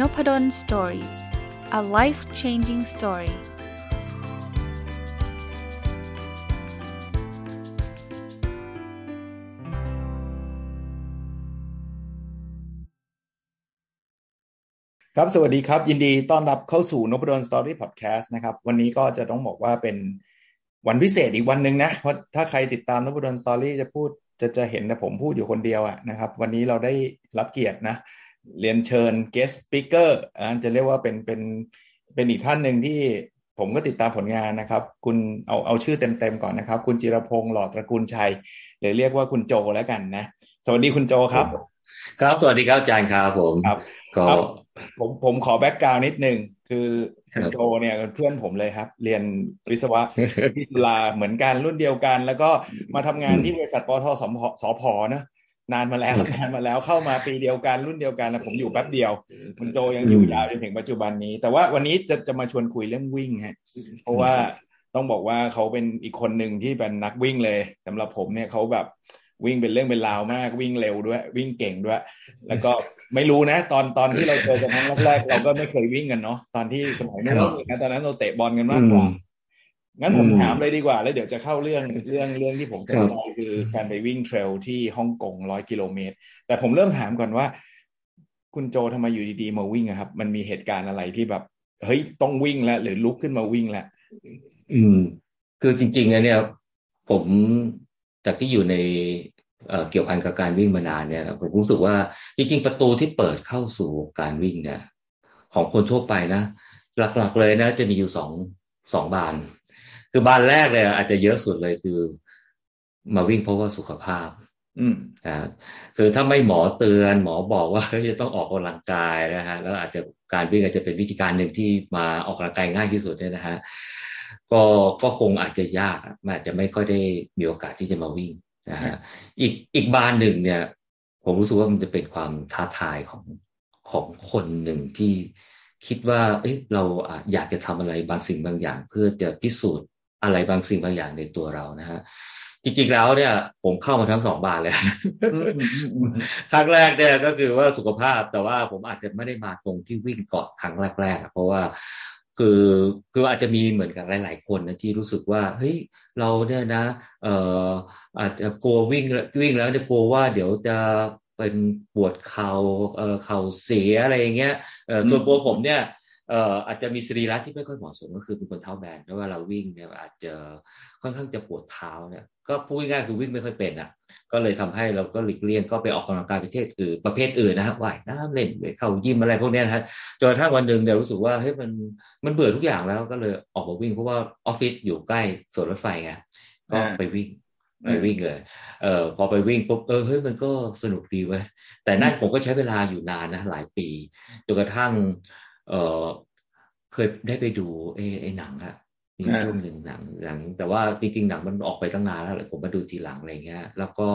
Nopadol Story a life changing story สวัสดีครับ ยินดีต้อนรับเข้าสู่นพดล Story Podcast นะครับ วันนี้ก็จะต้องบอกว่าเป็นวันพิเศษอีกวันหนึ่งนะ เพราะถ้าใครติดตามนพดล Story จะพูดจะจะเห็นแต่ผมพูดอยู่คนเดียวอะนะครับ วันนี้เราได้รับเกียรตินะ เรียนเชิญ guest speaker อ่าจะเรียกว่าเป็นเป็นเป็นอีกท่านหนึ่งที่ผมก็ติดตามผลงานนะครับ คุณเอาเอาชื่อเต็มๆก่อนนะครับ คุณจิรพงศ์หล่อตระกูลชัยหรือเรียกว่าคุณโจแล้วกันนะ สวัสดีคุณโจครับ ครับสวัสดีครับอาจารย์ครับผมครับก็ผมผมขอแบ็กกราวนิดนึงคือคุณโจเนี่ยเพื่อนผมเลยครับ เรียนวิศวะวิทยาเหมือนกันรุ่นเดียวกัน แล้วก็มาทำงานที่บริษัทปทสสพนะ นานมาแล้วนานมาแล้วเข้ามาปีเดียวกันรุ่นเดียวกันแล้วผมอยู่แป๊บเดียวคุณโจยังอยู่ยาวจนถึงปัจจุบันนี้ แต่ว่าวันนี้จะจะมาชวนคุยเรื่องวิ่งฮะเพราะว่าต้องบอกว่าเขาเป็นอีกคนหนึ่งที่เป็นนักวิ่งเลยสำหรับผมเนี่ยเขาแบบวิ่งเป็นเรื่องเป็นราวมากวิ่งเร็วด้วย วิ่งเก่งด้วย แล้วก็ไม่รู้นะ ตอนตอนที่เราเจอกันครั้งแรกเราก็ไม่เคยวิ่งกันเนาะตอนที่สมัยนู้นนะตอนนั้นเราเตะบอลกันมากกว่า งั้นผมถามเลยดีกว่า แล้วเดี๋ยวจะเข้าเรื่องเรื่องเรื่องที่ผมสนใจคือการไปวิ่งเทรลที่ฮ่องกงร้อยกิโลเมตร แต่ผมเริ่มถามก่อนว่า คุณโจทำไมอยู่ดีๆมาวิ่งอะครับ มันมีเหตุการณ์อะไรที่แบบ เฮ้ยต้องวิ่งแล้ว หรือลุกขึ้นมาวิ่งแล้วอืม คือจริงๆเนี่ย ผมจากที่อยู่ในเกี่ยวพันกับการวิ่งมานานเนี่ยผมรู้สึกว่าจริงๆประตูที่เปิดเข้าสู่การวิ่งเนี่ยของคนทั่วไปนะ หลักๆเลยนะ จะมีอยู่สองสองบาน คือบานแรกเลยอาจจะเยอะสุดเลยคือ มาวิ่งเพราะว่าสุขภาพ อืมอ่าคือถ้าไม่หมอเตือนหมอบอกว่าจะต้องออกกำลังกายนะฮะ แล้วอาจจะการวิ่งอาจจะเป็นวิธีการหนึ่งที่มาออกกำลังกายง่ายที่สุดเนี่ยนะฮะก็ก็คงอาจจะยากมันอาจจะไม่ค่อยได้มีโอกาสที่จะมาวิ่งนะฮะอีกอีกบานหนึ่งเนี่ย ผมรู้สึกว่ามันจะเป็นความท้าทายของของคนหนึ่งที่คิดว่า เอ๊ะเราอยากจะทำอะไรบางสิ่งบางอย่าง เพื่อจะพิสูจน์ อะไรบางสิ่งบางอย่างในตัวเรานะฮะจริงๆแล้วเนี่ย ผมเข้ามาทั้งสองบานเลยครั้งแรกเนี่ยก็คือว่าสุขภาพแต่ว่าผมอาจจะไม่ได้มาตรงที่วิ่งเกาะครั้งแรกๆเพราะว่าคือคืออาจจะมีเหมือนกับหลาย ๆ คนนะที่รู้สึกว่าเฮ้ยเราเนี่ยนะ เอ่ออาจจะกลัววิ่งวิ่งแล้วจะกลัวว่าเดี๋ยวจะเป็นปวดเขา่าเอ่อเข่าเสียอะไรอย่างเงี้ยเอ่อตัวตัวผมเนี่ย เอ่ออาจจะมีสรีระที่ไม่ค่อยเหมาะสมก็คือเป็นคนเท้าแบนแล้วเวลาวิ่งเนี่ยอาจจะค่อนข้างจะปวดเท้าเนี่ยก็พูดง่ายคือวิ่งไม่ค่อยเป็นอะ ก็เลยทำให้เราก็หลีกเลี่ยงก็ไปออกกำลังกายประเภทอื่นประเภทอื่นนะฮะว่ายน้ำเล่นไปเข้ายิมอะไรพวกนี้นะฮะจนถ้าวันหนึ่งเดี๋ยวรู้สึกว่าเฮ้ยมันมันเบื่อทุกอย่างแล้วก็เลยออกมาวิ่งเพราะว่าออฟฟิศอยู่ใกล้สวนรถไฟไงก็ไปวิ่งไปวิ่งเลย เออพอไปวิ่งปุ๊บเออเฮ้ยมันก็สนุกดีเว้ยแต่นั่นผมก็ใช้เวลาอยู่นานนะหลายปีจนกระทั่ง เออเคยได้ไปดูไอ้ไอ้หนังอะมีช่วงหนึ่งหนังหนัง แต่ว่าจริงๆหนังมันออกไปตั้งนานแล้วผมมาดูทีหลังอะไรเงี้ย แล้วก็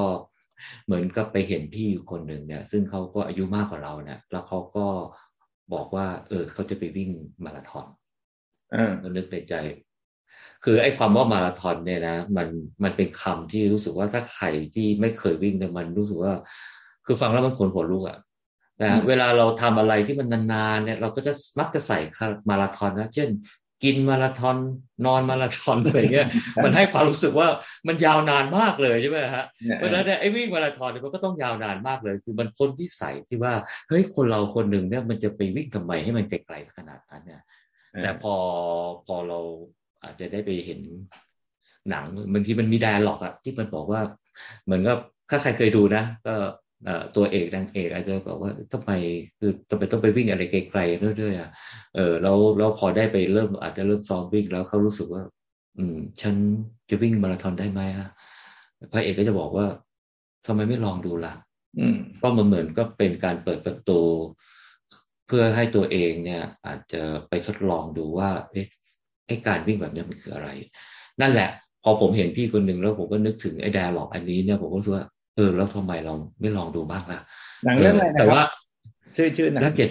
เหมือนกับไปเห็นพี่อยู่คนหนึ่งเนี่ย ซึ่งเขาก็อายุมากกว่าเราเนี่ยแล้วเขาก็บอกว่า เออเขาจะไปวิ่งมาราธอนก็นึกในใจ คือไอ้ความว่ามาราธอนเนี่ยนะมันมันเป็นคำที่รู้สึกว่าถ้าใครที่ไม่เคยวิ่งเนี่ยมันรู้สึกว่า คือฟังแล้วมันขนหัวลุกอะ นะเวลาเราทำอะไรที่มันนานๆเนี่ยเราก็จะมักจะใส่มาราธอนนะเช่น กินมาราธอนนอนมาราธอนอะไรเงี้ยมันให้ความรู้สึกว่ามันยาวนานมากเลยใช่ไหมฮะเพราะฉะนั้นไอ้วิ่งมาราธอนมันก็ต้องยาวนานมากเลย คือมันพ้นวิสัยที่ว่าเฮ้ยคนเราคนหนึ่งเนี่ยมันจะไปวิ่งทำไมให้มันไกลๆขนาดนั้นเนี่ยแต่พอพอเราอาจจะได้ไปเห็นหนังบางทีมันมีแดร์หลอกอะที่มันบอกว่า เหมือนกับถ้าใครเคยดูนะก็ ตัวเอกนางเอกอาจจะบอกว่าทำไมคือทำไมต้องไปวิ่งอะไรไกลๆเรื่อยๆอะเออแล้วแล้วพอได้ไปเริ่มอาจจะเริ่มซ้อมวิ่งแล้วเขารู้สึกว่า อืม ฉันจะวิ่งมาราธอนได้ไหมอะพระเอกก็จะบอกว่าทำไมไม่ลองดูล่ะอืมก็มันเหมือนก็เป็นการเปิดประตู เพื่อให้ตัวเองเนี่ย อาจจะไปทดลองดูว่าเอ๊ะไอ้การวิ่งแบบนี้มันคืออะไร นั่นแหละ พอผมเห็นพี่คนหนึ่งแล้วผมก็นึกถึงไอ้แดร์หลอกอันนี้เนี่ยผมก็รู้สึกว่า เออ แล้วทำไมเราไม่ลองดูบ้างล่ะหนังเรื่องอะไรนะแต่ว่าชื่อชื่อหนังแล้วเจ็ด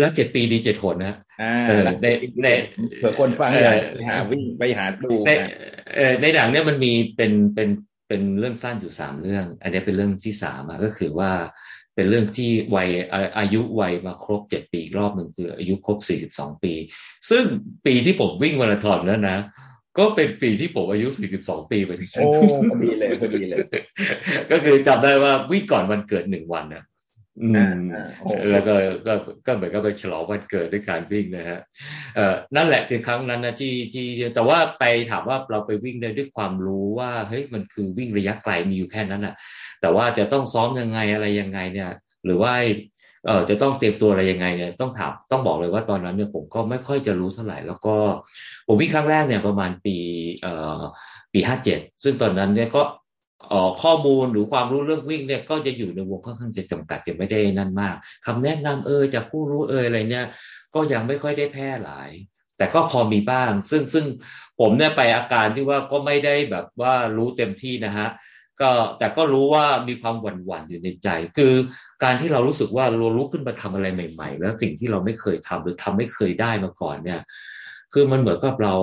แล้วเจ็ดปีดีเจ็ดหนนะอ่าในในเผื่อคนฟังอยากไปหาวิ่งไปหาดูในในหนังเนี้ยมันมีเป็นเป็นเป็นเรื่องสั้นอยู่สามเรื่อง อันนี้เป็นเรื่องที่สามก็คือว่าเเป็นเรื่องที่วัยอายุวัยมาครบเจ็ดปีรอบหนึ่งคืออายุครบสี่สิบสองปี ซึ่งปีที่ผมวิ่งมาราธอนนั้นนะ ก็เป็นปีที่ผมอายุสี่สิบสองปีไปถึงโอ้พอดีเลยพอดีเลย ก็คือจำได้ว่าวิ่งก่อนวันเกิดหนึ่งวันนะแล้วก็ก็ก็เหมือนกับไปฉลองวันเกิดด้วยการวิ่งนะฮะเอ่อนั่นแหละคือครั้งนั้นนะที่ที่แต่ว่าไปถามว่าเราไปวิ่งได้ด้วยความรู้ว่าเฮ้ยมันคือวิ่งระยะไกลมีอยู่แค่นั้นอะ แต่ว่าจะต้องซ้อมยังไงอะไรยังไงเนี่ย หรือว่า เออจะต้องเตรียมตัวอะไรยังไงเนี่ยต้องถามต้องบอกเลยว่าตอนนั้นเนี่ยผมก็ไม่ค่อยจะรู้เท่าไหร่ แล้วก็ผมวิ่งครั้งแรกเนี่ยประมาณปีเอ่อปีห้าเจ็ดซึ่งตอนนั้นเนี่ยก็ออข้อมูลหรือความรู้เรื่องวิ่งเนี่ยก็จะอยู่ในวงค่อนข้างจะจำกัดจะไม่ได้นั่นมากคำแนะนำเออจากผู้รู้เอออะไรเนี่ย ก็ยังไม่ค่อยได้แพร่หลาย แต่ก็พอมีบ้าง ซึ่งซึ่งผมเนี่ยไปอาการที่ว่าก็ไม่ได้แบบว่ารู้เต็มที่นะฮะก็แต่ก็รู้ว่ามีความหวั่นหวั่นอยู่ในใจ คือ การที่เรารู้สึกว่าเราลุกขึ้นมาทำอะไรใหม่ ๆ แล้วสิ่งที่เราไม่เคยทำหรือทำไม่เคยได้มาก่อนเนี่ย คือมันเหมือนกับเรา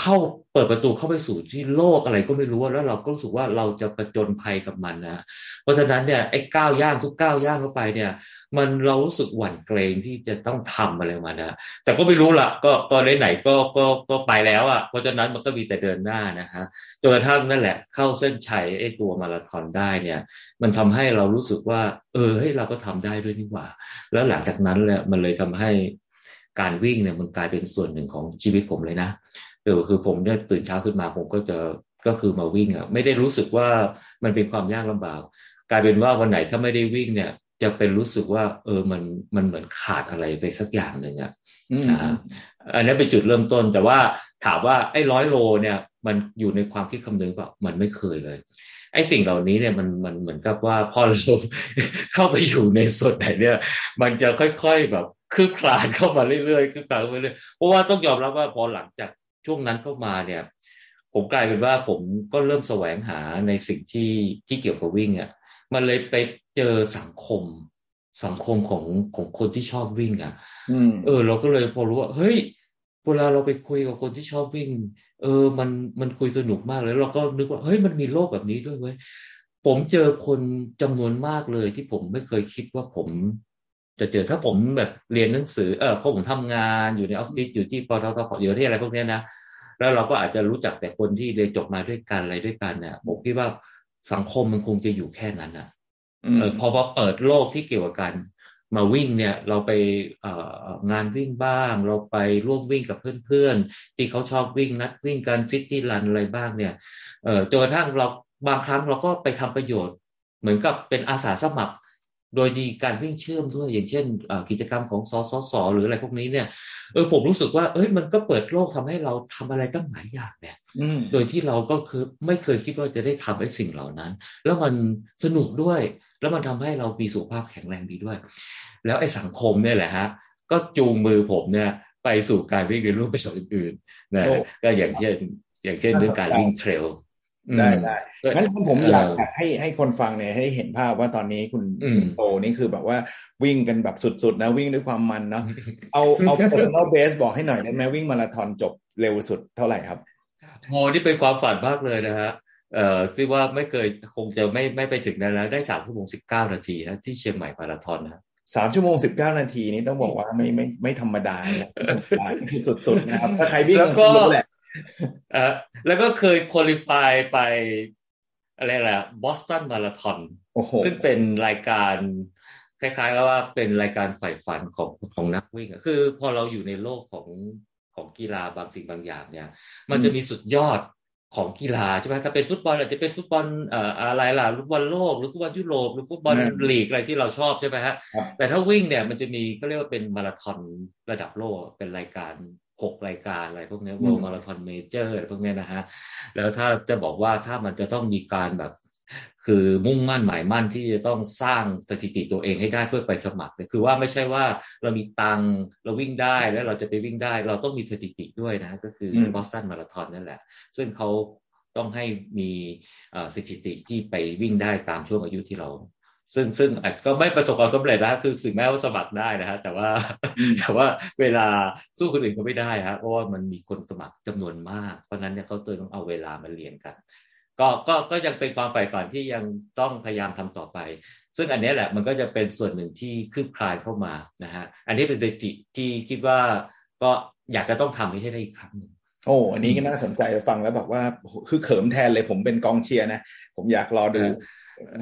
เข้าเปิดประตูเข้าไปสู่ที่โลกอะไรก็ไม่รู้แล้วเราก็รู้สึกว่าเราจะประจนภัยกับมันนะเพราะฉะนั้นเนี่ยไอ้ก้าวย่างทุกก้าวย่างเข้าไปเนี่ย มันเรารู้สึกหวั่นเกรงที่จะต้องทำอะไรมานะแต่ก็ไม่รู้ละก็ตอนไหนก็ก็ก็ไปแล้วอะ่ะเพราะฉะนั้นมันก็มีแต่เดินหน้านะฮะจนกระทั่งนั่นแหละเข้าเส้นชัยไอ้ตัวมาราธอนได้เนี่ย มันทำให้เรารู้สึกว่า เออให้เราก็ทำได้ด้วยนี่หว่า แล้วหลังจากนั้นแหละมันเลยทำให้การวิ่งเนี่ยมันกลายเป็นส่วนหนึ่งของชีวิตผมเลยนะเออคือผมเนี่ยตื่นเช้าขึ้นมาผมก็จะก็คือมาวิ่งอะไม่ได้รู้สึกว่ามันเป็นความยากลำบาก กลายเป็นว่าวันไหนถ้าไม่ได้วิ่งเนี่ย จะเป็นรู้สึกว่า เออมันมันเหมือนขาดอะไรไปสักอย่างหนึ่งอะอันนี้เป็นจุดเริ่มต้น แต่ว่าถามว่าไอ้ร้อยโลเนี่ย มันอยู่ในความคิดคำนึงเปล่ามันไม่เคยเลย ไอ้สิ่งเหล่านี้เนี่ยมันมันเหมือนกับว่าพอเราเข้าไปอยู่ในส่วนไหนเนี่ย มันจะค่อยๆแบบคืบคลานเข้ามาเรื่อยๆคืบคลานไปเรื่อยเพราะว่าต้องยอมรับว่าพอหลังจากช่วงนั้นเข้ามาเนี่ย ผมกลายเป็นว่าผมก็เริ่มแสวงหาในสิ่งที่ที่เกี่ยวกับวิ่งอะ่ะ มันเลยไปเจอสังคม สังคมของของคนที่ชอบวิ่งอะ่ะเออ เราก็เลยพอรู้ว่า เฮ้ยเวลาเราไปคุยกับคนที่ชอบวิ่ง เออ มันมันคุยสนุกมากเลยเราก็นึกว่าเฮ้ยมันมีโลกแบบนี้ด้วยเว้ยผมเจอคนจำนวนมากเลยที่ผมไม่เคยคิดว่าผม จะเจอถ้าผมแบบเรียนหนังสือเออพอผมทำงานอยู่ในออฟฟิศอยู่ที่ปตทอยู่ที่อะไรพวกนี้นะแล้วเราก็อาจจะรู้จักแต่คนที่เรียนจบมาด้วยกันอะไรด้วยกันเนี่ยผมคิดว่า สังคมมันคงจะอยู่แค่นั้นอะเออพอพอเปิดโลกที่เกี่ยวกับการมาวิ่งเนี่ยเราไปงานวิ่งบ้าง เราไปร่วมวิ่งกับเพื่อนๆ ที่เขาชอบวิ่งนัดวิ่งกันซิตี้รันอะไรบ้างเนี่ยเออจนกระทั่งเราบางครั้งเราก็ไปทำประโยชน์ เหมือนกับเป็นอาสาสมัคร โดยดีการวิ่งเชื่อมด้วยอย่างเช่นกิจกรรมของสสสหรืออะไรพวกนี้เนี่ยเออผมรู้สึกว่าเอ้ยมันก็เปิดโลกทำให้เราทำอะไรตั้งหลายอย่างเนี่ยโดยที่เราก็คือไม่เคยคิดว่าจะได้ทำไอ้สิ่งเหล่านั้น แล้วมันสนุกด้วย แล้วมันทำให้เรามีสุขภาพแข็งแรงดีด้วย แล้วไอ้สังคมเนี่ยแหละฮะ ก็จูงมือผมเนี่ย ไปสู่การวิ่งในรูปแบบอื่นๆนะก็อย่างเช่น อย่างเช่นเรื่องการวิ่งเทรล ได้ได้งั้นผมอยากให้ให้คนฟังเนี่ยให้เห็นภาพว่าตอนนี้คุณโตนี่คือแบบว่าวิ่งกันแบบสุดๆนะวิ่งด้วยความมันเนาะเอาเอา personal base บอกให้หน่อยได้ไหมวิ่งมาราธอนจบเร็วสุดเท่าไหร่ครับโหนี่เป็นความฝันมากเลยนะฮะเอ่อที่ว่าไม่เคยคงจะไม่ไม่ไปถึงนั้นแล้วได้สามชั่วโมงสิบเก้านาทีนะที่เชียงใหม่มาราธอนนะสามชั่วโมงสิบเก้านาทีนี้ต้องบอกว่าไม่ไม่ไม่ธรรมดาสุดๆนะครับถ้าใครวิ่งก็แหละ อแล้วก็เคยคุริฟายไปอะไรแหละบอสตันมาราธอนซึ่งเป็นรายการคล้ายๆว่าเป็นรายการใฝ่ฝันของของนักวิ่งคือพอเราอยู่ในโลกของของกีฬาบางสิ่งบางอย่างเนี่ย มันจะมีสุดยอดของกีฬาใช่ไหมถ้าเป็นฟุตบอลอาจจะเป็นฟุตบอลเอ่ออะไรล่ะฟุตบอลโลกหรือฟุตบอลยุโรปหรือฟุตบอลลีกอะไรที่เราชอบใช่ไหมฮะแต่ถ้าวิ่งเนี่ยมันจะมีก็เรียกว่าเป็นมาราธอนระดับโลกเป็นรายการ หกรายการอะไรพวกนี้ World Marathon Major อะไรพวกนี้นะฮะแล้วถ้าจะบอกว่าถ้ามันจะต้องมีการแบบคือมุ่งมั่นหมายมั่นที่จะต้องสร้างสถิติตัวเองให้ได้เพื่อไปสมัครคือว่าไม่ใช่ว่าเรามีตังเราวิ่งได้แล้วเราจะไปวิ่งได้ เราต้องมีสถิติด้วยนะ ก็คือบอสตันมาราธอนนั่นแหละ ซึ่งเขาต้องให้มีสถิติที่ไปวิ่งได้ตามช่วงอายุที่เรา ซึ่งซึ่งอาจก็ไม่ประสบความสำเร็จนะคือถึงแม้ว่าสมัครได้นะฮะแต่ว่าแต่ว่าเวลาสู้คนอื่นก็ไม่ได้ครับเพราะว่ามันมีคนสมัครจำนวนมาก เพราะนั้นเนี่ยเขาเตยต้องเอาเวลามาเรียนกัน ก็ก็ก็ยังเป็นความใฝ่ฝันที่ยังต้องพยายามทำต่อไป ซึ่งอันนี้แหละมันก็จะเป็นส่วนหนึ่งที่คืบคลายเข้ามานะฮะอันนี้เป็นตัวจิที่คิดว่าก็อยากจะต้องทำให้ได้อีกครั้งหนึ่งโอ้อันนี้ก็น่าสนใจฟังแล้วแบบว่าคือเขิมแทนเลยผมเป็นกองเชียร์นะ ผมอยากรอดู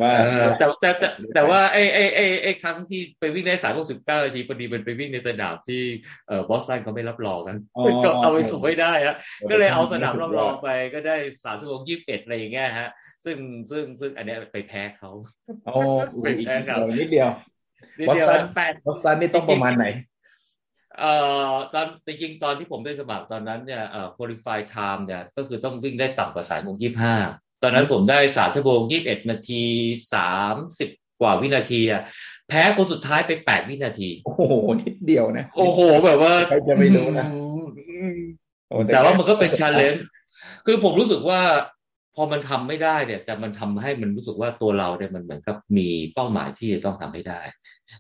ว่าแต่แต่แต่แต่ว่าไอ้ไอ้ไอ้ไอ้ครั้งที่ไปวิ่งได้สามหกสิบเก้านาทีพอดีมันไปวิ่งในสนามที่เอ่อบอสตันเขาไม่รับรองกันก็เอาไปส่งไม่ได้ฮะก็เลยเอาสนามรับรองไปก็ได้สามชั่วโมงยี่สิบเอ็ดอะไรอย่างเงี้ยฮะ ซึ่งซึ่งซึ่งอันนี้ไปแพ้เขาโอ้ไปแพ้เขานิดเดียวบอสตันบอสตันนี่ต้องประมาณไหนเอ่อตอนจริงๆตอนที่ผมได้สมัครตอนนั้นเนี่ยเอ่อ qualify time เนี่ยก็คือต้องวิ่งได้ต่ำกว่าสายโมงยี่ห้า ตอนนั้นผมได้สามชั่วโมงยี่สิบเอ็ดนาทีสามสิบกว่าวินาทีอะแพ้คนสุดท้ายไปแปดวินาที โอ้โหนิดเดียวนะ โอ้โห แบบว่าใครจะไม่รู้นะแต่ว่ามันก็เป็นชาเลนจ์คือผมรู้สึกว่าพอมันทำไม่ได้เนี่ย แต่มันทำให้มันรู้สึกว่าตัวเราเนี่ยมันเหมือนกับมีเป้าหมายที่จะต้องทำให้ได้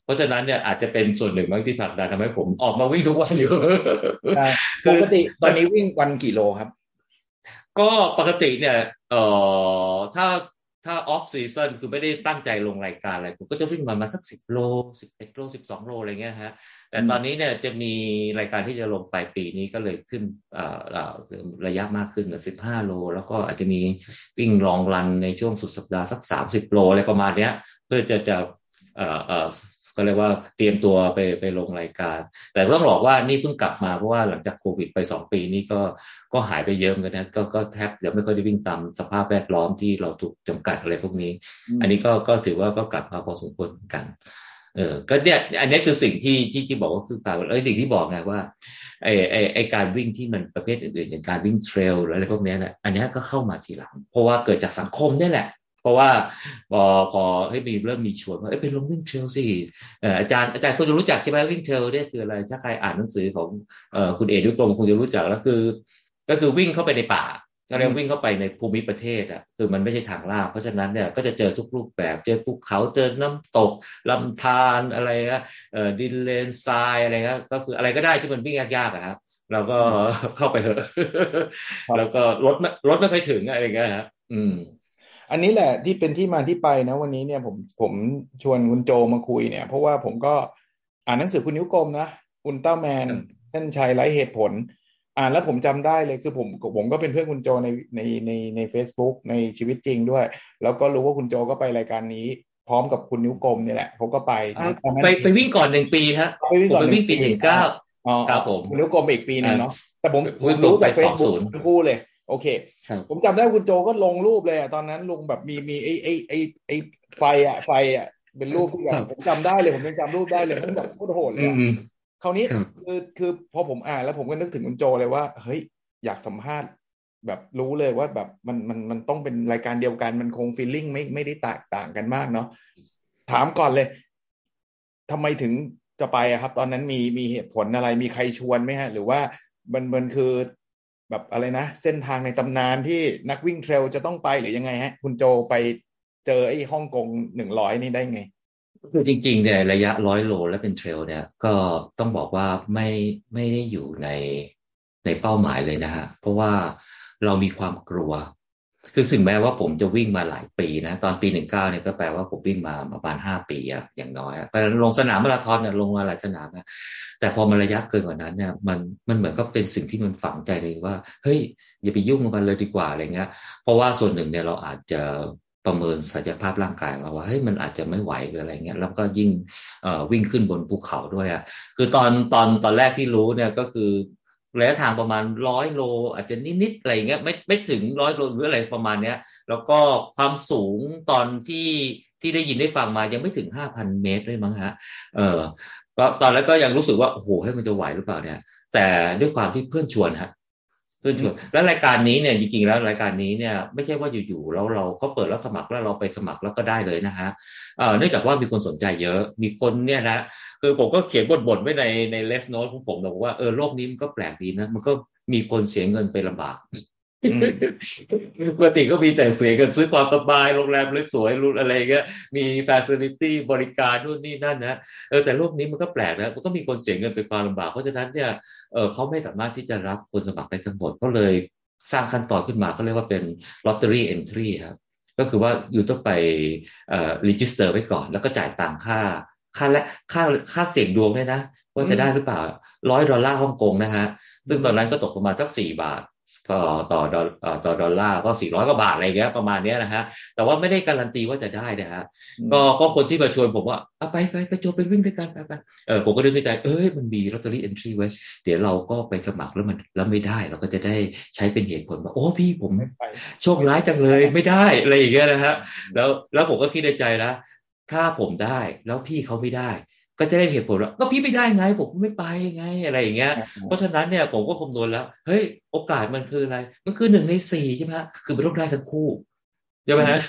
เพราะฉะนั้นเนี่ยอาจจะเป็นส่วนหนึ่งบางที่ผลักดันทำให้ผมออกมาวิ่งทุกวันอยู่ปกติตอนนี้วิ่งวันกี่โลครับ ก็ปกติเนี่ย เอ่อ ถ้าถ้า off season คือไม่ได้ตั้งใจลงรายการอะไรผมก็จะวิ่งมามาสักสิบโลสิบเอ็ดโลสิบสองโลอะไรเงี้ยฮะ แต่ตอนนี้เนี่ยจะมีรายการที่จะลงปลายปีนี้ก็เลยขึ้นเอ่อระยะมากขึ้นสิบห้าโล แล้วก็อาจจะมีวิ่ง long run ในช่วงสุดสัปดาห์สักสามสิบโลอะไรประมาณเนี้ย เพื่อจะจะ เอ่อเอ่อก็เรียกว่าเตรียมตัวไปไปลงรายการ แต่ต้องบอกว่านี่เพิ่งกลับมาเพราะว่าหลังจากโควิดไปสองปีนี่ก็ก็หายไปเยอะเหมือนกันนะก็ก็แทบจะไม่ค่อยได้วิ่งตามสภาพแวดล้อมที่เราถูกจำกัดอะไรพวกนี้ อันนี้ก็ก็ถือว่าก็กลับมาพอสมควรเหมือนกันเออ ก็เนี่ยอันนี้คือสิ่งที่ที่ที่บอกว่าคือการเอ้ยสิ่งที่บอกไงว่าไอไอไอการวิ่งที่มันประเภทอื่นๆอย่างการวิ่งเทรลหรืออะไรพวกนี้เนี่ยอันนี้ก็เข้ามาทีหลัง เพราะว่าเกิดจากสังคมนี่แหละ เพราะว่าพอพอให้มีเริ่มมีชวนว่าไปลงวิ่งเทรลสิอาจารย์อาจารย์คงจะรู้จักใช่ไหมวิ่งเทรลเนี่ยคืออะไร ถ้าใครอ่านหนังสือของคุณเอดุกรมคงจะรู้จักแล้วคือ ก็คือวิ่งเข้าไปในป่าก็เรียกวิ่งเข้าไปในภูมิประเทศอะคือมันไม่ใช่ทางลาดเพราะฉะนั้นเนี่ยก็จะเจอทุกรูปแบบ เจอภูเขาเจอน้ำตกลำธารอะไรอะดินเลนทรายอะไรก็ก็คืออะไรก็ได้ที่มันวิ่งยากๆอะครับเราก็เข้าไปเถอะแล้วก็รถรถไม่ค่อยถึงอะไรเงี้ยฮะอืม อันนี้แหละที่เป็นที่มาที่ไปนะ วันนี้เนี่ยผมผมชวนคุณโจมาคุยเนี่ย เพราะว่าผมก็อ่านหนังสือคุณนิ้วกลมนะอุลตร้าแมนเส้นชัยไร้เหตุผล อ่านแล้วผมจำได้เลยคือผมผมก็เป็นเพื่อนคุณโจในในในใน a c e b o o k ในชีวิตจริงด้วย แล้วก็รู้ว่าคุณโจก็ไปรายการนี้ พร้อมกับคุณนิ้วกลมนี่แหละผมก็ไปไปไปวิ่งก่อนหนึ่งปีฮะไปวิ่งก่อนไปวิ่งปีหนึ่งเก้าครับผมคุณนิ้วกลมอีกปีหนึ่งเนาะแต่ผมรู้จากเฟซบุ๊กทั้งคู่เลย โอเค ผมจำได้คุณโจก็ลงรูปเลยอะตอนนั้นลงแบบมีมีไอ้ไอ้ไอ้ไอ้ไฟอะไฟอะเป็นรูปที่แบบผมจำได้เลยผมยังจำรูปได้เลยมันแบบโคตรโหดเลยคราวนี้คือคือพอผมอ่านแล้วผมก็นึกถึงคุณโจเลยว่า เฮ้ย อยากสัมภาษณ์ แบบรู้เลยว่าแบบมันมันมันต้องเป็นรายการเดียวกันมันคงฟีลลิ่งไม่ไม่ได้แตกต่างกันมากเนาะถามก่อนเลยทำไมถึงจะไปอะครับ ตอนนั้นมีมีเหตุผลอะไร มีใครชวนไหมฮะ หรือว่ามันมันคือ แบบอะไรนะ เส้นทางในตำนานที่นักวิ่งเทรลจะต้องไปหรือยังไงฮะ คุณโจไปเจอไอ้ฮ่องกงหนึ่งร้อยนี่ได้ไง คือจริงๆเนี่ยระยะร้อยโลและเป็นเทรลเนี่ย ก็ต้องบอกว่าไม่ไม่ได้อยู่ในในเป้าหมายเลยนะฮะ เพราะว่าเรามีความกลัว คือถึงแม้ว่าผมจะวิ่งมาหลายปีนะตอนปีหนึ่งเก้าเนี่ยก็แปลว่าผมวิ่งมาประมาณห้าปีอะอย่างน้อยแต่ลงสนามมาราธอนเนี่ยลงมาหลายสนามนะแต่พอมันระยะเกินกว่านั้นเนี่ยมันมันเหมือนก็เป็นสิ่งที่มันฝังใจเลยว่า เฮ้ย อย่าไปยุ่งกับมันเลยดีกว่าอะไรเงี้ย เพราะว่าส่วนหนึ่งเนี่ยเราอาจจะประเมินศักยภาพร่างกายมาว่าเฮ้ยมันอาจจะไม่ไหวหรืออะไรเงี้ยแล้วก็ยิ่งวิ่งขึ้นบนภูเขาด้วยอะคือตอนตอนตอนแรกที่รู้เนี่ยก็คือ ระยะทางประมาณร้อยโล อาจจะนิดๆอะไรเงี้ยไม่ไม่ถึงร้อยโลหรืออะไรประมาณเนี้ย แล้วก็ความสูงตอนที่ที่ได้ยินได้ฟังมายังไม่ถึงห้าพันเมตรเลยมั้งฮะ เออตอนแรกก็ยังรู้สึกว่าโอ้โหให้มันจะไหวหรือเปล่าเนี่ย แต่ด้วยความที่เพื่อนชวนฮะเพื่อนชวนแล้วรายการนี้เนี่ยจริงๆแล้วรายการนี้เนี่ย ไม่ใช่ว่าอยู่ๆแล้วเราเขาเปิดรับสมัครแล้วเราไปสมัครแล้วก็ได้เลยนะฮะเเนื่องจากว่ามีคนสนใจเยอะ มีคนเนี่ยนะ คือผมก็เขียนบทๆไว้ในในเลสโนตของผมบอกว่าเออโลกนี้มันก็แปลกดีนะ มันก็มีคนเสียเงินไปลำบากปกติก็มีแต่เสียกันซื้อความสบายโรงแรมสวยหรูอะไรเงี้ยมี facility บริการนู่นนี่นั่นนะเออแต่โลกนี้มันก็แปลกนะมันก็มีคนเสียเงินไปความลำบาก เพราะฉะนั้นเนี่ยเออเขาไม่สามารถที่จะรับคนสมัครได้ทั้งหมดก็เลยสร้างขั้นตอนขึ้นมาเขาเรียกว่าเป็น lottery entry ครับก็คือว่า you ต้องไปเอ่อ register ไว้ก่อน แล้วก็จ่ายตังค่า ค่าและค่าค่าเสี่ยงดวงด้วยนะ ว่าจะได้หรือเปล่าร้อยดอลลาร์ฮ่องกงนะฮะ ซึ่งตอนนั้นก็ตกประมาณสักสี่บาทต่อต่อดอลต่อดอลลาร์ก็สี่ร้อยกว่าบาทอะไรเงี้ยประมาณเนี้ยนะฮะ แต่ว่าไม่ได้การันตีว่าจะได้นะฮะก็ก็คนที่มาชวนผมว่าเอาไปไปไปโจไปวิ่งด้วยกันไปไปเออผมก็นึกในใจเอ้ยมันมี lottery entry ไว้เดี๋ยวเราก็ไปสมัครแล้วมันแล้วไม่ได้เราก็จะได้ใช้เป็นเหตุผลว่าโอ้พี่ผมโชคร้ายจังเลยไม่ได้อะไรอย่างเงี้ยนะฮะแล้วแล้วผมก็คิดในใจนะ ถ้าผมได้ แล้วพี่เขาไม่ได้ ก็จะได้เหตุผลว่าก็พี่ไม่ได้ไง ผมไม่ไปไงอะไรอย่างเงี้ย เพราะฉะนั้นเนี่ยผมก็คำนวณแล้ว เฮ้ยโอกาสมันคืออะไร มันคือหนึ่งในสี่ใช่ไหมคือมันต้องได้ทั้งคู่ใช่ไหมฮะ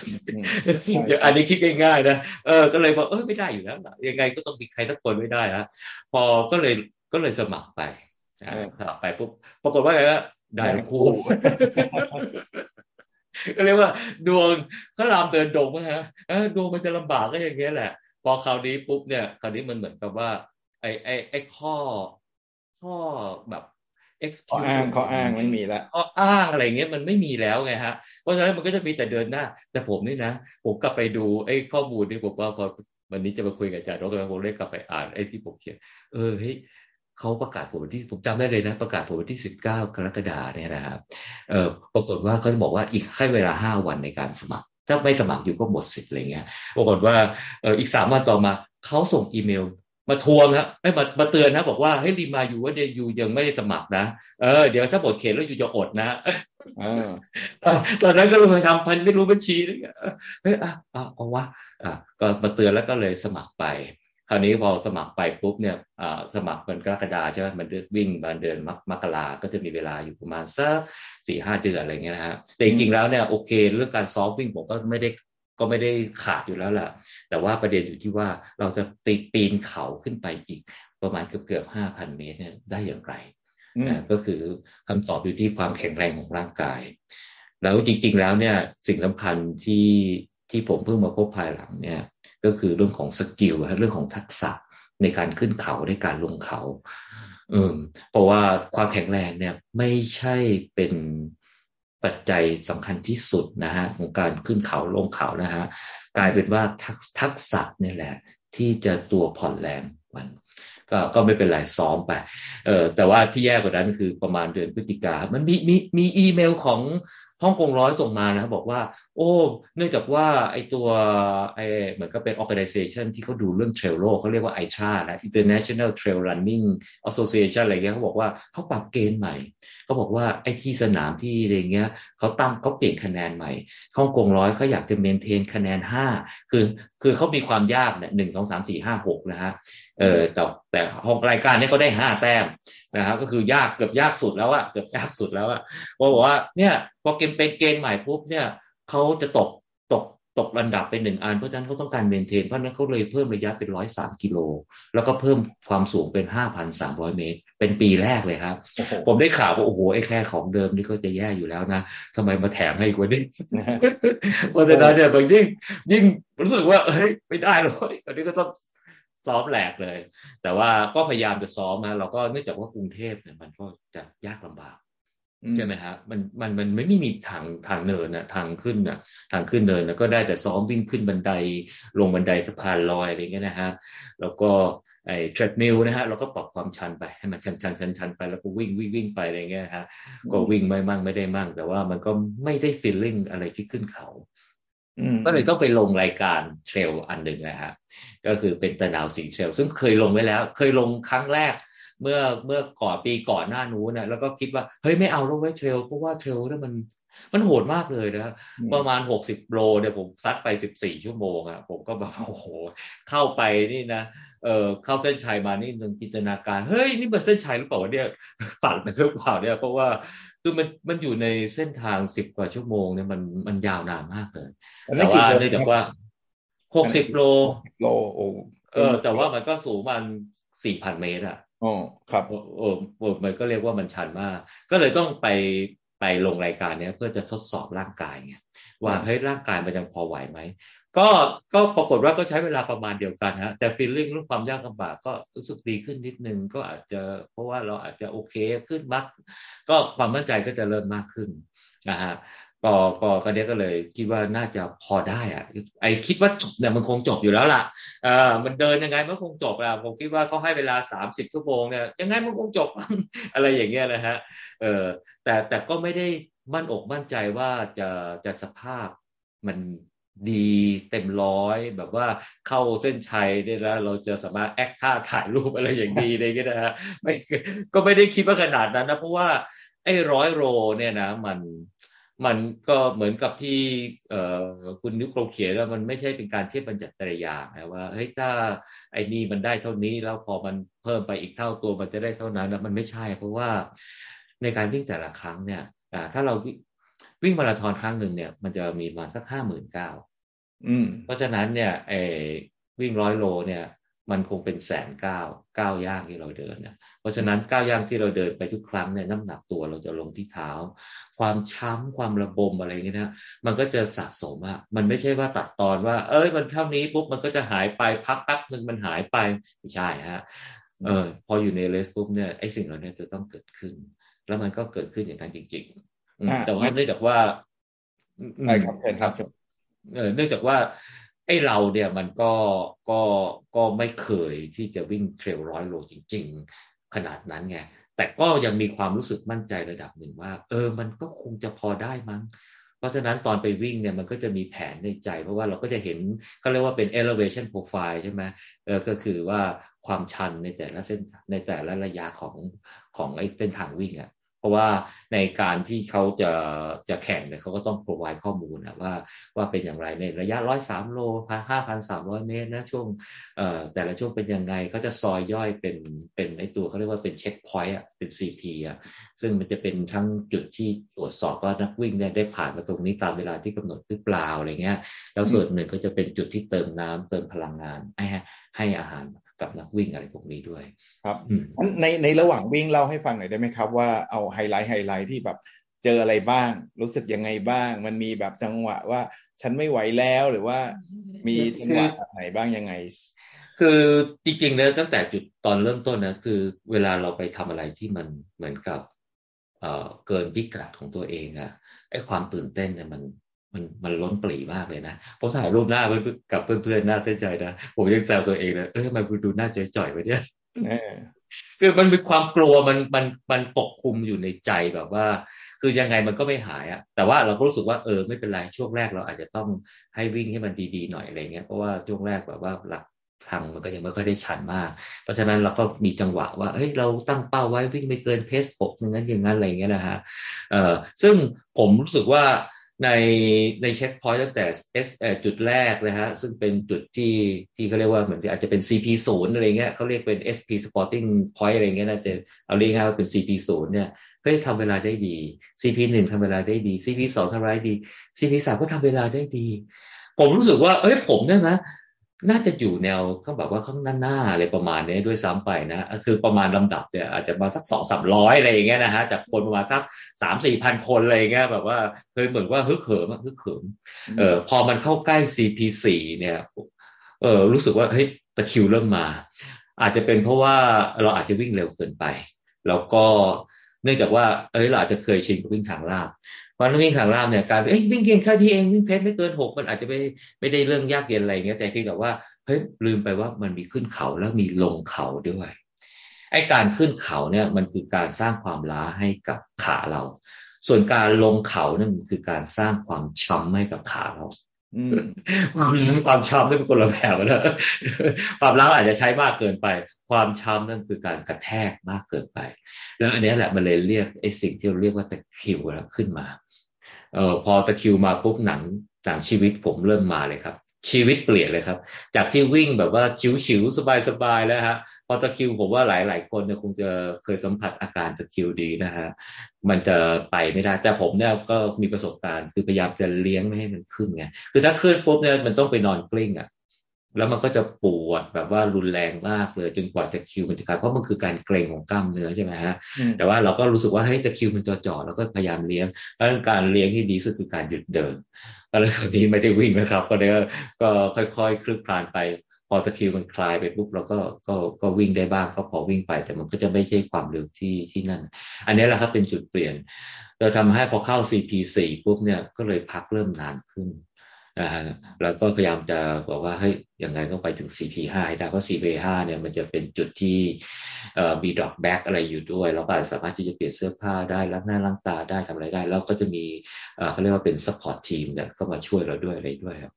อันนี้คิดง่ายๆนะเออก็เลยบอกเออไม่ได้อยู่แล้วยังไงก็ต้องมีใครทักคนไม่ได้นะพอก็เลยก็เลยสมัครไปสมัครไปปุ๊บปรากฏว่าไงก็ได้ทั้งคู่ ก็เรียกว่าดวงข้ารามเดินดงนะฮะดวงมันจะลำบากก็อย่างเงี้ยแหละ พอคราวนี้ปุ๊บเนี่ยคราวนี้มันเหมือนกับว่า ไอ้ไอ้ไอ้ข้อข้อแบบข้ออ้างข้ออ้างไม่มีแล้วข้ออ้างอะไรเงี้ยมันไม่มีแล้วไงฮะเพราะฉะนั้นมันก็จะมีแต่เดินหน้า แต่ผมนี่นะ ผมกลับไปดูไอ้ข้อมูลที่ผมว่าพอวันนี้จะมาคุยกับอาจารย์ดรผมเลยกลับไปอ่านไอ้ที่ผมเขียนเออเฮ้ย เขาประกาศผลวันที่ผมจำได้เลยนะ ประกาศผลวันที่สิบเก้ากรกฎาเนี่ยนะครับเออปรากฏว่าเขาจะบอกว่าอีกให้เวลาห้าวันในการสมัคร ถ้าไม่สมัครอยู่ก็หมดสิทธิ์อะไรเงี้ยปรากฏว่าเอออีกสามวันต่อมาเขาส่งอีเมลมาทวงครับไม่มามาเตือนนะบอกว่าให้รีมาอยู่ว่าเดี๋ยวอยู่ยังไม่ได้สมัครนะเออเดี๋ยวถ้าหมดเขตแล้วอยู่จะอดนะตอนนั้นก็เลยทำพันไม่รู้บัญชีเลยเฮ้ยอะเอาวะอะก็มาเตือนแล้วก็เลยสมัครไปค ราวนี้พอสมัครไปปุ๊บเนี่ยสมัครเป็นกรกฎาใช่ไหมมันวิ่งมาเดือนมกราก็จะมีเวลาอยู่ประมาณสักสี่ห้าเดือนอะไรเงี้ยนะฮะแต่จริงๆแล้วเนี่ยโอเคเรื่องการซ้อมวิ่งผมก็ไม่ได้ก็ไม่ได้ขาดอยู่แล้วแหละแต่ว่าประเด็นอยู่ที่ว่าเราจะตีปีนเขาขึ้นไปอีกประมาณเกือบเกือบห้าพันเมตรเนี่ยได้อย่างไรนะก็คือคำตอบอยู่ที่ความแข็งแรงของร่างกาย แล้วจริง ๆ แล้วเนี่ยสิ่งสำคัญที่ที่ผมเพิ่งมาพบภายหลังเนี่ย ก็คือเรื่องของ skill เรื่องของทักษะในการขึ้นเขาในการลงเขาเออเพราะว่าความแข็งแรงเนี่ยไม่ใช่เป็นปัจจัยสำคัญที่สุดนะฮะของการขึ้นเขาลงเขานะฮะกลายเป็นว่าทักษะนี่แหละ ที่จะตัวผ่อนแรงมัน ก็ก็ไม่เป็นไรซ้อมไปเออแต่ว่าที่แย่กว่านั้นคือประมาณเดือนพฤศจิกามันมีมีมีอีเมลของ ฮ่องกงร้อยส่งมานะบอกว่า โอ้ เนื่องจากว่าไอตัวไอเหมือนกับเป็น organization ที่เขาดูเรื่องเทรลโลเขาเรียกว่าไอชานะ International Trail Running Association อะไรเงี้ยเขาบอกว่าเขาปรับเกณฑ์ใหม่เขาบอกว่าไอ้ที่สนามที่อะไรเงี้ยเขาตั้งเขาเปลี่ยนคะแนนใหม่ฮ่องกงร้อยเขาอยากจะเมนเทนคะแนนห้าคือคือเขามีความยากเนี่ยหนึ่งสองสามสี่ห้าหกนะฮะเออแต่แต่ห้องรายการนี้เขาได้ห้าแต้มนะครับก็คือยากเกือบยากสุดแล้วอะเกือบยากสุดแล้วอะบอกว่าเนี่ยพอเกมเป็นเกณฑ์ใหม่ปุ๊บเนี่ยเขาจะตก ตกตกระดับไปหนึ่งอันเพราะฉะนั้นเขาต้องการเมนเทนเพราะนั้นเขาเลยเพิ่มระยะเป็นร้อยสามกิโล แล้วก็เพิ่มความสูงเป็นห้าพันสามร้อยเมตร เป็นปีแรกเลยครับ ผมได้ข่าวว่าโอ้โหไอ้แค่ของเดิมนี่ก็จะแย่อยู่แล้วนะทำไมมาแถมให้กว่านี้เพราะฉะนั้นเนี่ยบางยิ่งยิ่งรู้สึกว่าเฮ้ยไม่ได้เลยอันนี้ก็ต้องซ้อมแหลกเลย แต่ว่าก็พยายามจะซ้อมนะเราก็เนื่องจากว่ากรุงเทพเนี่ยมันก็จะยากลำบาก ใช่ไหมฮะมันมันมันไม่มีทางทางเนินนะทางขึ้นนะทางขึ้นเนินนะก็ได้แต่ซ้อมวิ่งขึ้นบันไดลงบันไดสะพานลอยอะไรเงี้ยนะฮะแล้วก็ไอ้ treadmill นะฮะเราก็ปรับความชันไปให้มันชันชันชันชันไปแล้วก็วิ่งวิ่งวิ่งไปอะไรเงี้ยฮะก็วิ่งได้มั่งไม่ได้มั่ง แต่ว่ามันก็ไม่ได้ feeling อะไรที่ขึ้นเขาก็เลยต้องไปลงรายการ trail อันหนึ่งนะฮะก็คือเป็นตะนาวศรีเทรลซึ่งเคยลงไว้แล้ว เคยลงครั้งแรก เมื่อเมื่อก่อนปีก่อนหน้านู้นนะแล้วก็คิดว่าเฮ้ยไม่เอาลงไว้ trail เพราะว่า trail นี่มันมันโหดมากเลยนะประมาณหกสิบโลเนี่ยผมซัดไปสิบสี่ชั่วโมงอะผมก็แบบโอ้โห เข้าไปนี่นะเออเข้าเส้นชัยมานี่นึงจินตนาการ เฮ้ย นี่มันเส้นชัยหรือเปล่าเนี่ยฝันเป็นหรือเปล่าเนี่ยเพราะว่าคือมันมันอยู่ในเส้นทางสิบกว่าชั่วโมงเนี่ยมันมันยาวนานมากเลยแต่ว่าเนื่องจากว่าหกสิบโลโลโอ้เออ แต่ว่ามันก็สูงมันสี่พันเมตรอะ อ๋อครับโอ้โอ้มันก็เรียกว่ามันชันมาก ก็เลยต้องไปไปลงรายการเนี้ยเพื่อจะทดสอบร่างกายไงว่าเฮ้ยร่างกายมันยังพอไหวไหมก็ก็ปรากฏว่าก็ใช้เวลาประมาณเดียวกันฮะแต่ฟีลลิ่งเรื่องความยากลำบากก็รู้สึกดีขึ้นนิดนึงก็อาจจะเพราะว่าเราอาจจะโอเคขึ้นมักก็ความมั่นใจก็จะเริ่มมากขึ้นนะฮะ ก็ก็ก็เนี้ยก็เลย คิดว่าน่าจะพอได้อะไอคิดว่าจบเนี่ยมันคงจบอยู่แล้วล่ะเออมันเดินยังไงมันคงจบแล้วผมคิดว่าเขาให้เวลาสามสิบชั่วโมงเนี่ยยังไงมันคงจบ อะไรอย่างเงี้ยนะฮะเออแต่แต่ก็ไม่ได้มั่นอกมั่นใจว่าจะจะสภาพมันดีเต็มร้อย แบบว่าเข้าเส้นชัยได้แล้ว เราจะสามารถแอคท่าถ่ายรูปอะไรอย่างดีได้ก็นะฮะไม่ก็ไม่ได้คิดว่าขนาดนั้นนะเพราะว่าไอ้ร้อยโรเนี่ยนะ มัน มันก็เหมือนกับที่เอ่อคุณนิโคลเขียนแล้วมันไม่ใช่เป็นการเทียบบัญญัติแต่ละอย่างนะว่าเฮ้ยถ้าไอ้นี่มันได้เท่านี้แล้วพอมันเพิ่มไปอีกเท่าตัวมันจะได้เท่านั้นแล้วมันไม่ใช่ เพราะว่าในการวิ่งแต่ละครั้งเนี่ยถ้าเราวิ่งมาราธอนครั้งหนึ่งเนี่ย มันจะมีมาสักห้าหมื่นเก้าเพราะฉะนั้นเนี่ยไอ้วิ่งร้อยโลเนี่ย มันคงเป็นแสนเก้าเก้าย่างที่เราเดินเนี่ยเพราะฉะนั้นเก้าย่างที่เราเดินไปทุกครั้งเนี่ยน้ำหนักตัวเราจะลงที่เท้า ความช้ำความระบมอะไรเงี้ยนะมันก็จะสะสมอะมันไม่ใช่ว่าตัดตอนว่า เอ้ยมันเท่านี้ปุ๊บมันก็จะหายไปพักแป๊บหนึ่งมันหายไปไม่ใช่ฮะเออพออยู่ในเลสปุ๊บเนี่ยไอ้สิ่งเหล่านี้จะต้องเกิดขึ้น แล้วมันก็เกิดขึ้นอย่างนั้นจริงๆแต่ว่าเนื่องจากว่าใช่ครับเชิญครับเออเนื่องจากว่าไอ้เราเนี่ยมันก็ก็ก็ไม่เคยที่จะวิ่งเทรลร้อยโลจริง ๆ ขนาดนั้นไงแต่ก็ยังมีความรู้สึกมั่นใจระดับหนึ่งว่า เออมันก็คงจะพอได้มั้ง เพราะฉะนั้นตอนไปวิ่งเนี่ยมันก็จะมีแผนในใจ เพราะว่าเราก็จะเห็นเขาเรียกว่าเป็น elevation profile ใช่ไหมเออก็คือว่าความชันในแต่ละเส้นในแต่ละระยะของของไอ้เส้นทางวิ่งอะ่ะ เพราะว่าในการที่เขาจะจะแข่งเนี่ยเขาก็ต้อง provide ข้อมูลนะว่าว่าเป็นอย่างไรในระยะร้อยสามโลพันห้าพันสามร้อยเมตรนะช่วงเอ่อแต่ละช่วงเป็นยังไงเขาจะซอยย่อยเป็นเป็นไอตัวเขาเรียกว่าเป็นเช็คพอยต์อะเป็น CP อะซึ่งมันจะเป็นทั้งจุดที่ตรวจสอบว่านักวิ่งเนี่ยได้ผ่านมาตรงนี้ตามเวลาที่กำหนดหรือเปล่าอะไรเงี้ยแล้วส่วนหนึ่งก็จะเป็นจุดที่เติมน้ำเติมพลังงานให้ให้อาหาร กับนักวิ่งอะไรพวกนี้ด้วย ครับในในระหว่างวิ่งเล่าให้ฟังหน่อยได้ไหมครับ ว่าเอา highlight highlight ที่แบบเจออะไรบ้าง รู้สึกยังไงบ้าง มันมีแบบจังหวะว่าฉันไม่ไหวแล้วหรือว่ามีจังหวะไหนบ้างยังไง คือจริงๆแล้วตั้งแต่จุดตอนเริ่มต้นนะคือเวลาเราไปทำอะไรที่มันเหมือนกับเอ่อเกินพิกัดของตัวเองอะไอ้ความตื่นเต้นเนี่ยมัน มันมันล้นปลีมากเลยนะผมถ่ายรูปหน้ากับเพื่อนๆหน้าเส้นใจนะผมยังแซวตัวเองเลยเออทำไมคุณดูหน้าจ่อยๆไปเนี่ยคือมันมีความกลัวมันมันมันปกคลุมอยู่ในใจแบบว่า คือยังไงมันก็ไม่หายอะแต่ว่าเราก็รู้สึกว่าเออไม่เป็นไรช่วงแรกเราอาจจะต้องให้วิ่งให้มันดีๆหน่อยอะไรเงี้ยเพราะว่าช่วงแรกแบบว่าหลักทางมันก็ยังไม่ค่อยได้ชันมาก เพราะฉะนั้นเราก็มีจังหวะว่าเฮ้ยเราตั้งเป้าไว้วิ่งไม่เกินเพสปกอย่างนั้นอย่างนั้นอะไรเงี้ยนะฮะเอ่อซึ่งผมรู้สึกว่า ในในเช็คพอยต์ตั้งแต่ S จุดแรกนะฮะซึ่งเป็นจุดที่ที่เขาเรียกว่าเหมือนอาจจะเป็น CP ศูนย์อะไรเงี้ยเขาเรียกเป็น SP Sporting Point อะไรเงี้ยนะจะเอาเรียกง่ายว่าเป็น CP ศูนย์เนี่ยเฮ้ยทำเวลาได้ดี CP หนึ่งทำเวลาได้ดี CP สองทำเวลาได้ดี CP สามก็ทำเวลาได้ดี ผมรู้สึกว่า เอ้ยผมเนี่ยนะ น่าจะอยู่แนวเขาแบบว่าข้างหน้าหน้าอะไรประมาณนี้ด้วยซ้ำไปนะคือประมาณลำดับจะอาจจะมาสักสองสามร้อยอะไรอย่างเงี้ยนะฮะจากคนประมาณสักสามสี่พันคนอะไรเงี้ยแบบว่าเคยเหมือนว่าฮึกเหิมฮึกเหิมเออพอมันเข้าใกล้ CP4 เนี่ยเออรู้สึกว่าเฮ้ยตะคิวเริ่มมา อาจจะเป็นเพราะว่าเราอาจจะวิ่งเร็วเกินไป แล้วก็เนื่องจากว่าเอ้ยเราอาจจะเคยชินกับวิ่งทางลาบ พราะวิ่งขางล่างเนี่ยการเอ้ยวิ่งเก่งแค่ที่เองวิ่งเพชรไม่เกินหกมันอาจจะไม่ไม่ได้เรื่องยากเย็นอะไรเงี้ยแต่เพียงแต่ว่าเฮ้ยลืมไปว่ามันมีขึ้นเขาแล้วมีลงเขาด้วยไอ้การขึ้นเขาเนี่ยมันคือการสร้างความล้าให้กับขาเรา ส่วนการลงเขาเนี่ยมันคือการสร้างความช้ำให้กับขาเราความความช้ำนั่นเป็นคนละแบบนะความล้าอาจจะใช้มากเกินไป ความช้ำนั่นคือการกระแทกมากเกินไป แล้วอันนี้แหละมันเลยเรียกไอ้สิ่งที่เราเรียกว่าตะคิวแล้วขึ้นมา เออพอตะคิวมาปุ๊บหนังหนังชีวิตผมเริ่มมาเลยครับ ชีวิตเปลี่ยนเลยครับ จากที่วิ่งแบบว่าชิวๆสบายๆแล้วฮะพอตะคิวผมว่าหลายๆคนเนี่ยคงจะเคยสัมผัสอาการตะคิวดีนะฮะมันจะไปไม่ได้ แต่ผมเนี่ยก็มีประสบการณ์คือพยายามจะเลี้ยงไม่ให้มันขึ้นไงคือถ้าขึ้นปุ๊บเนี่ยมันต้องไปนอนกลิ้งอะ แล้วมันก็จะปวดแบบว่ารุนแรงมากเลยจนกว่าจะคิวมันจะขาดเพราะมันคือการเกร็งของกล้ามเนื้อใช่ไหมฮะแต่ว่าเราก็รู้สึกว่าให้จะคิวมันจ่อๆแล้วก็พยายามเลี้ยงแล้วการเลี้ยงที่ดีสุดคือการหยุดเดินอะไรแบบนี้ไม่ได้วิ่งนะครับก็เดี๋ยวก็ค่อยๆคลึกคลานไป พอตะคิวมันคลายไปปุ๊บเราก็ก็ก็วิ่งได้บ้างก็พอวิ่งไป แต่มันก็จะไม่ใช่ความเร็วที่ที่นั่น อันนี้แหละครับเป็นจุดเปลี่ยน เราทำให้พอเข้า CP4 ปุ๊บเนี่ยก็เลยพักเริ่มนานขึ้น นะฮะแล้วก็พยายามจะบอกว่าเฮ้ยยังไงต้องไปถึง CP5 ให้ได้เพราะ CP5 เนี่ยมันจะเป็นจุดที่มีดอกแบ็กอะไรอยู่ด้วยเราก็สามารถที่จะเปลี่ยนเสื้อผ้าได้ล้างหน้าล้างตาได้ทำอะไรได้ แล้วก็จะมีเขาเรียกว่าเป็น support team เนี่ยก็มาช่วยเราด้วยอะไรด้วยครับ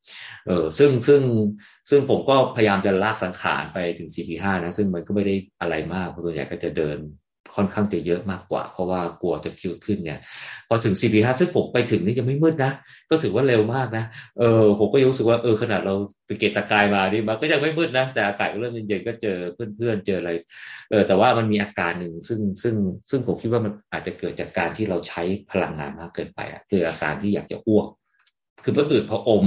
เออซึ่งซึ่งซึ่งผมก็พยายามจะลากสังขารไปถึง CP5 นะซึ่งมันก็ไม่ได้อะไรมากเพราะส่วนใหญ่ก็จะเดิน ค่อนข้างจะเยอะมากกว่า เพราะว่ากลัวตะคริวขึ้นเนี่ย พอถึง CP5 ซึ่งผมไปถึงนี่ยังไม่มืดนะ ก็ถือว่าเร็วมากนะเออผมก็รู้สึกว่าเออขนาดเราตะเกียกตะกายมานี่มันก็ยังไม่มืดนะ แต่อากาศเริ่มเย็นๆก็เจอเพื่อนๆเจออะไรเออแต่ว่ามันมีอาการหนึ่งซึ่งซึ่งซึ่งผมคิดว่ามันอาจจะเกิดจากการที่เราใช้พลังงานมากเกินไปอะคืออาการที่อยากจะอ้วกคือพออืดพออม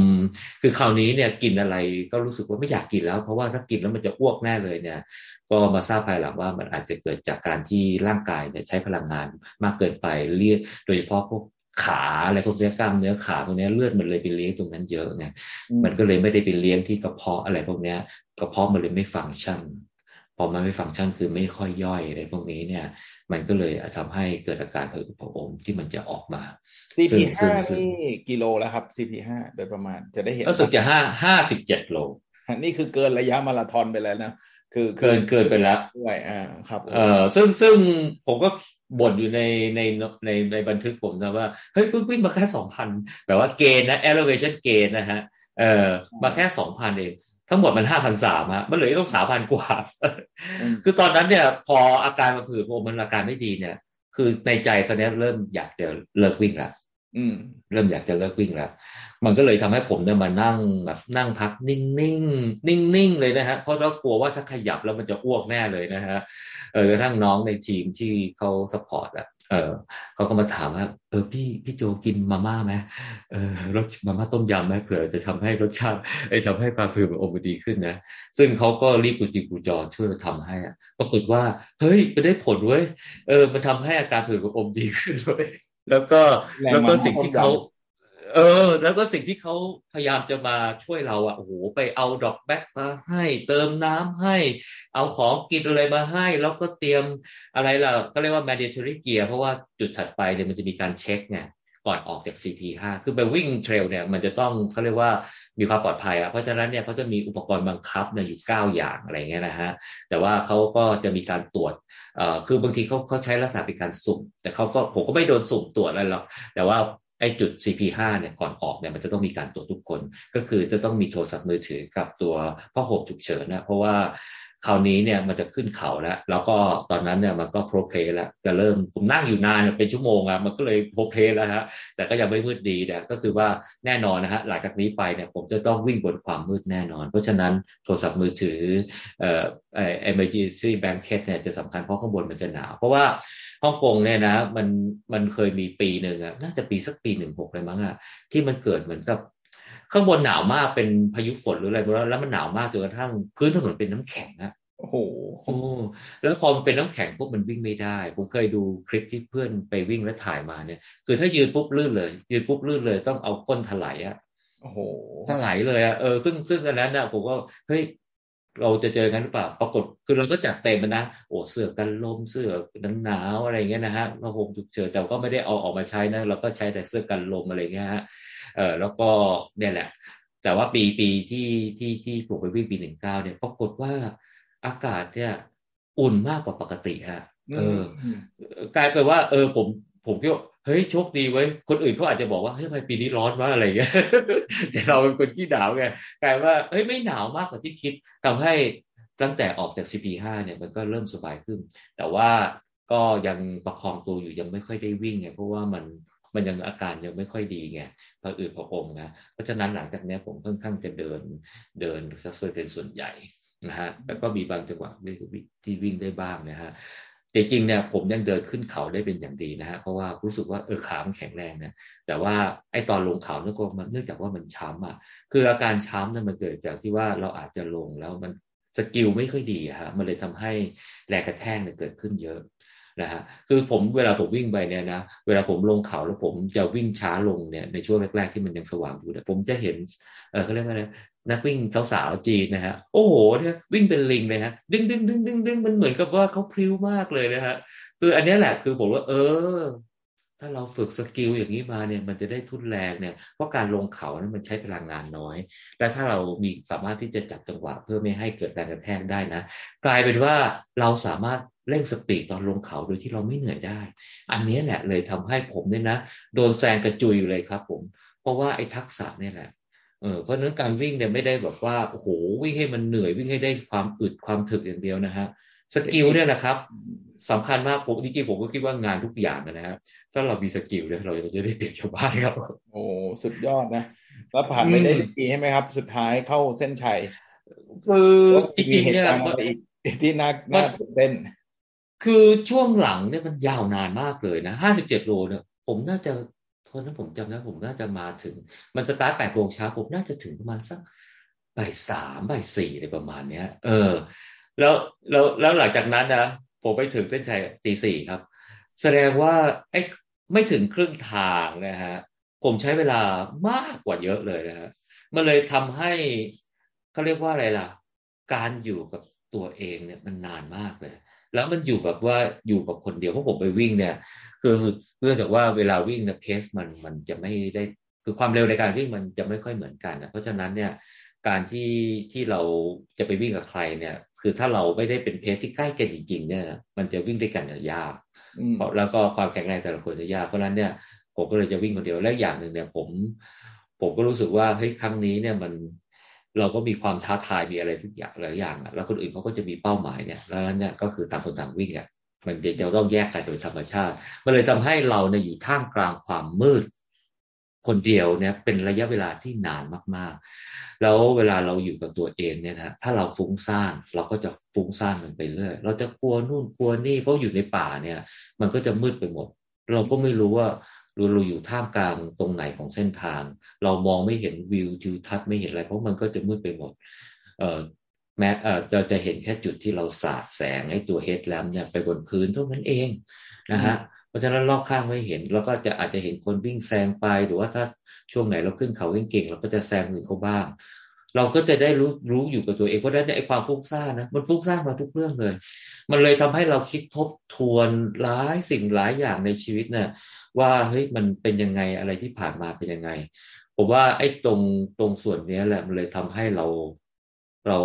คือคราวนี้เนี่ยกินอะไรก็รู้สึกว่าไม่อยากกินแล้ว เพราะว่าถ้ากินแล้วมันจะอ้วกแน่เลยเนี่ย ก็มาทราบภายหลังว่ามันอาจจะเกิดจากการที่ร่างกายเนี่ยใช้พลังงานมากเกินไปเรียกโดยเฉพาะพวกขาอะไรพวกนี้กล้ามเนื้อขาตรงนี้เลือดมันเลยไปเลี้ยงตรงนั้นเยอะไงมันก็เลยไม่ได้ไปเลี้ยงที่กระเพาะอะไรพวกนี้กระเพาะมันเลยไม่ฟังก์ชันพอมันไม่ฟังก์ชันคือไม่ค่อยย่อยอะไรพวกนี้เนี่ย มันก็เลยทำให้เกิดอาการผะอืดผะอมที่มันจะออกมา CP5 นี่กิโลแล้วครับ CP5 โดยประมาณจะได้เห็นก็สึกจะห้าห้าสิบเจ็ดโล นี่คือเกินระยะมาราธอนไปแล้วนะ คือเกินเกินไปแล้วด้วยอ่าครับ เออซึ่งซึ่งผมก็บ่นอยู่ในในในในบันทึกผมนะว่าเฮ้ยเพิ่งวิ่งมาแค่สองพันแบบว่าเกณฑ์นะ elevation เกณฑ์นะฮะเออมาแค่สองพันเองทั้งหมดมันห้าพันสามฮะมันเหลือต้องสามพันกว่า คือตอนนั้นเนี่ย พออาการมันผืดผมมันอาการไม่ดีเนี่ย คือในใจเขาเนี้ยเริ่มอยากจะเลิกวิ่งแล้วเริ่มอยากจะเลิกวิ่งแล้ว มันก็เลยทำให้ผมเนี่ยมานั่งแบบนั่งพักนิ่งนิ่งนิ่งนิ่งเลยนะฮะเพราะเรากลัวว่าถ้าขยับแล้วมันจะอ้วกแน่เลยนะฮะเออกระทั่งน้องในทีมที่เขาสปอร์ตอะเออเขาก็มาถามว่าเออพี่พี่โจกินมาม่าไหมเออรสมาม่าต้มยำไหมเผื่อจะทำให้รสชาติไอ้ทำให้ความผืนมันอมดีขึ้นนะซึ่งเขาก็รีบกุจิกุจอช่วยทำให้อะปรากฏว่า เฮ้ยมันได้ผลเว้ยเออมันทำให้อาการผืนมันอมดีขึ้นเลยแล้วก็แล้วก็สิ่งที่เขา เออ แล้วก็สิ่งที่เขาพยายามจะมาช่วยเราอะโอ้โหไปเอาดอกแบ็กมาให้ เติมน้ำให้ เอาของกินอะไรมาให้ แล้วก็เตรียมอะไรล่ะ ก็เรียกว่า mandatory gear เพราะว่าจุดถัดไปเนี่ยมันจะมีการเช็คไงก่อนออกจาก CP5 คือไปวิ่งเทรลเนี่ยมันจะต้องเขาเรียกว่ามีความปลอดภัยอะเพราะฉะนั้นเนี่ยเขาจะมีอุปกรณ์บังคับเนี่ยอยู่ 9 อย่างอะไรเงี้ยนะฮะแต่ว่าเขาก็จะมีการตรวจเอ่อคือบางทีเขาเขาใช้ลักษณะเป็นการสุ่ม แต่เขาก็ผมก็ไม่โดนสุ่มตรวจอะไรหรอกแต่ว่า ไอ้จุด CP5 เนี่ยก่อนออกเนี่ยมันจะต้องมีการตรวจทุกคน ก็คือจะต้องมีโทรศัพท์มือถือกับตัวผ้าห่มฉุกเฉินนะเพราะว่า คราวนี้เนี่ยมันจะขึ้นเขาแล้ว แล้วก็ตอนนั้นเนี่ยมันก็โปรเพลแล้วจะเริ่มผมนั่งอยู่นานเป็นชั่วโมงอะมันก็เลยโปรเพลแล้วฮะแต่ก็ยังไม่มืดดีเนี่ยก็คือว่าแน่นอนนะฮะหลังจากนี้ไปเนี่ยผมจะต้องวิ่งบนความมืดแน่นอน เพราะฉะนั้นโทรศัพท์มือถือเอ่อไอ emergency blanket เนี่ยจะสำคัญเพราะข้างบนมันจะหนาว เพราะว่าฮ่องกงเนี่ยนะมันมันเคยมีปีหนึ่งอะน่าจะปีสักปีหนึ่งหกเลยมั้งอะที่มันเกิดเหมือนกับ ข้างบนหนาวมากเป็นพายุฝนหรืออะไรแล้วมันหนาวมากจนกระทั่งพื้นถนนเป็นน้ำแข็งอะโอ้โหโอ้แล้วพอมันเป็นน้ำแข็งปุ๊บมันวิ่งไม่ได้ ผมเคยดูคลิปที่เพื่อนไปวิ่งแล้วถ่ายมาเนี่ย คือถ้ายืนปุ๊บลื่นเลย ยืนปุ๊บลื่นเลยต้องเอาก้นถลายอะโอ้โหถลายเลยอะเออซึ่งซึ่งอันนั้นนะผมก็เฮ้ยเราจะเจอกันหรือเปล่า ปรากฏ คือเราก็จัดเต็มนะ โอ้เสื้อกันลม เสื้อกันหนาวอะไรเงี้ยนะฮะเราห่มฉุกเฉินแต่ก็ไม่ได้เอาออกมาใช้นะ เราก็ใช้แต่เสื้อกันลมอะไรเงี้ยฮะ เออแล้วก็เนี่ยแหละ แต่ว่าปีปีที่ที่ที่ผมไปวิ่งปีหนึ่งเก้าเนี่ยปรากฏว่าอากาศเนี่ยอุ่นมากกว่าปกติฮะเออกลายเป็นว่า เออผมผมคิดว่าเฮ้ยโชคดีไว้คนอื่นเขาอาจจะบอกว่าเฮ้ยทำไมปีนี้ร้อนวะอะไรเงี้ยแต่เราเป็นคนที่หนาวไงกลายว่าเฮ้ยไม่หนาวมากกว่าที่คิดทำให้ตั้งแต่ออกจาก CP5 เนี่ยมันก็เริ่มสบายขึ้น แต่ว่าก็ยังประคองตัวอยู่ยังไม่ค่อยได้วิ่งไงเพราะว่ามัน มันยังอาการยังไม่ค่อยดีไงพออืดพออมนะเพราะฉะนั้นหลังจากนี้ผมค่อนข้างจะเดินเดินสักส่วนเป็นส่วนใหญ่นะฮะแล้วก็มีบางจังหวะที่วิ่งได้บ้างนะฮะแต่จริงเนี่ยผมยังเดินขึ้นเขาได้เป็นอย่างดีนะฮะเพราะว่ารู้สึกว่าเออขามันแข็งแรงนะแต่ว่าไอ้ตอนลงเขาเนี่ยก็มันเนื่องจากว่ามันช้ำอะคืออาการช้ำเนี่ยมันเกิดจากที่ว่าเราอาจจะลงแล้วมันskill ไม่ค่อยดีฮะมันเลยทำให้แรงกระแทกเนี่ยเกิดขึ้นเยอะ นะฮะคือผมเวลาผมวิ่งไปเนี่ยนะเวลาผมลงเขาแล้วผมจะวิ่งช้าลงเนี่ยในช่วงแรก ๆ ที่มันยังสว่างอยู่เนี่ยผมจะเห็นเออเขาเรียกว่าอะไรนักวิ่งสาวๆจีนนะฮะโอ้โหเนี่ยวิ่งเป็นลิงเลยฮะดึงดึงดึงดึงดึงมันเหมือนกับว่าเขาพลิ้วมากเลยนะฮะคืออันนี้แหละคือผมว่า เออ ถ้าเราฝึก skill อย่างนี้มาเนี่ย มันจะได้ทุ่นแรงเนี่ยเพราะการลงเขานั้นมันใช้พลังงานน้อย และถ้าเรามีสามารถที่จะจับจังหวะเพื่อไม่ให้เกิดแรงกระแทกได้นะ กลายเป็นว่าเราสามารถ เร่ง speed ตอนลงเขาโดยที่เราไม่เหนื่อยได้ อันนี้แหละเลยทำให้ผมเนี่ยนะ โดนแซงกระจุยอยู่เลยครับ ผม เพราะว่าไอ้ทักษะเนี่ยแหละเออเพราะนั้นการวิ่งเนี่ยไม่ได้แบบว่าโอ้โหวิ่งให้มันเหนื่อยวิ่งให้ได้ความอึดความถึกอย่างเดียวนะฮะ skill เนี่ยแหละครับสำคัญมากผมจริงๆผมก็คิดว่างานทุกอย่างนะฮะถ้าเรามี skill เนี่ยเราจะได้เปรียบชาวบ้านครับ โอ้สุดยอดนะแล้วผ่านไม่ได้ดีใช่ไหมครับ สุดท้ายเข้าเส้นชัยคือจริงๆเนี่ยที่น่าน่าตื่นเต้น คือช่วงหลังเนี่ยมันยาวนานมากเลยนะห้าสิบเจ็ดโลเนี่ยผมน่าจะโทษนะผมจำได้ผมน่าจะมาถึง มันสตาร์ทแปดโมงเช้าผมน่าจะถึงประมาณสักบ่ายสามบ่ายสี่อะไรประมาณเนี้ย เออ แล้วแล้วแล้วหลังจากนั้นนะผมไปถึงเส้นชัยตีสี่ครับ แสดงว่าไอ้ไม่ถึงครึ่งทางนะฮะผมใช้เวลามากกว่าเยอะเลยนะฮะมันเลยทำให้เขาเรียกว่าอะไรล่ะ การอยู่กับตัวเองเนี่ยมันนานมากเลย แล้วมันอยู่แบบว่าอยู่กับคนเดียวเพราะผมไปวิ่งเนี่ย คือเนื่องจากว่าเวลาวิ่งเนี่ยเพสมันมันจะไม่ได้คือความเร็วในการวิ่งมันจะไม่ค่อยเหมือนกันนะเพราะฉะนั้นเนี่ยการที่ที่เราจะไปวิ่งกับใครเนี่ย คือถ้าเราไม่ได้เป็นเพสที่ใกล้กันจริง ๆ เนี่ย มันจะวิ่งด้วยกันยากแล้วก็ความแข็งแรงแต่ละคนจะยากเพราะนั้นเนี่ยผมก็เลยจะวิ่งคนเดียวและอย่างหนึ่งเนี่ยผม ผมก็รู้สึกว่าเฮ้ยครั้งนี้เนี่ยมัน เราก็มีความท้าทายมีอะไรทุกอย่างหลายอย่างแล้วคนอื่นเขาก็จะมีเป้าหมายเนี่ยแล้วนั้นเนี่ยก็คือต่างคนต่างวิ่งอะมันจะต้องแยกกันโดยธรรมชาติ มันเลยทำให้เราเนี่ยอยู่ท่ามกลางความมืด คนเดียวเนี่ยเป็นระยะเวลาที่นานมากๆ แล้วเวลาเราอยู่กับตัวเองเนี่ยนะถ้าเราฟุ้งซ่านเราก็จะฟุ้งซ่านมันไปเรื่อยเราจะกลัวนู่นกลัวนี่เพราะอยู่ในป่าเนี่ย มันก็จะมืดไปหมด เราก็ไม่รู้ว่า ราเราอยู่ท่ามกลางตรงไหนของเส้นทาง เรามองไม่เห็นวิวทิวทัศน์ไม่เห็นอะไร เพราะมันก็จะมืดไปหมดเอ่อแม้เอ่อเราจะเห็นแค่จุดที่เราสาดแสงให้ตัวเฮดแลมเนี่ยไปบนพื้นเท่านั้นเองนะฮะเพราะฉะนั้นรอบข้างไม่เห็นเราก็จะอาจจะเห็นคนวิ่งแซงไปหรือว่าถ้าช่วงไหนเราขึ้นเขาเก่งๆเราก็จะแซงอื่นเขาบ้าง เราก็จะได้รู้รู้อยู่กับตัวเองเพราะฉะนั้นไอ้ความฟุ้งซ่านนะมันฟุ้งซ่านมาทุกเรื่องเลย มันเลยทำให้เราคิดทบทวนหลายสิ่งหลายอย่างในชีวิตเนี่ย ว่าเฮ้ยมันเป็นยังไงอะไรที่ผ่านมาเป็นยังไง ผมว่าไอ้ตรงตรงส่วนนี้แหละมันเลยทำให้เราเรา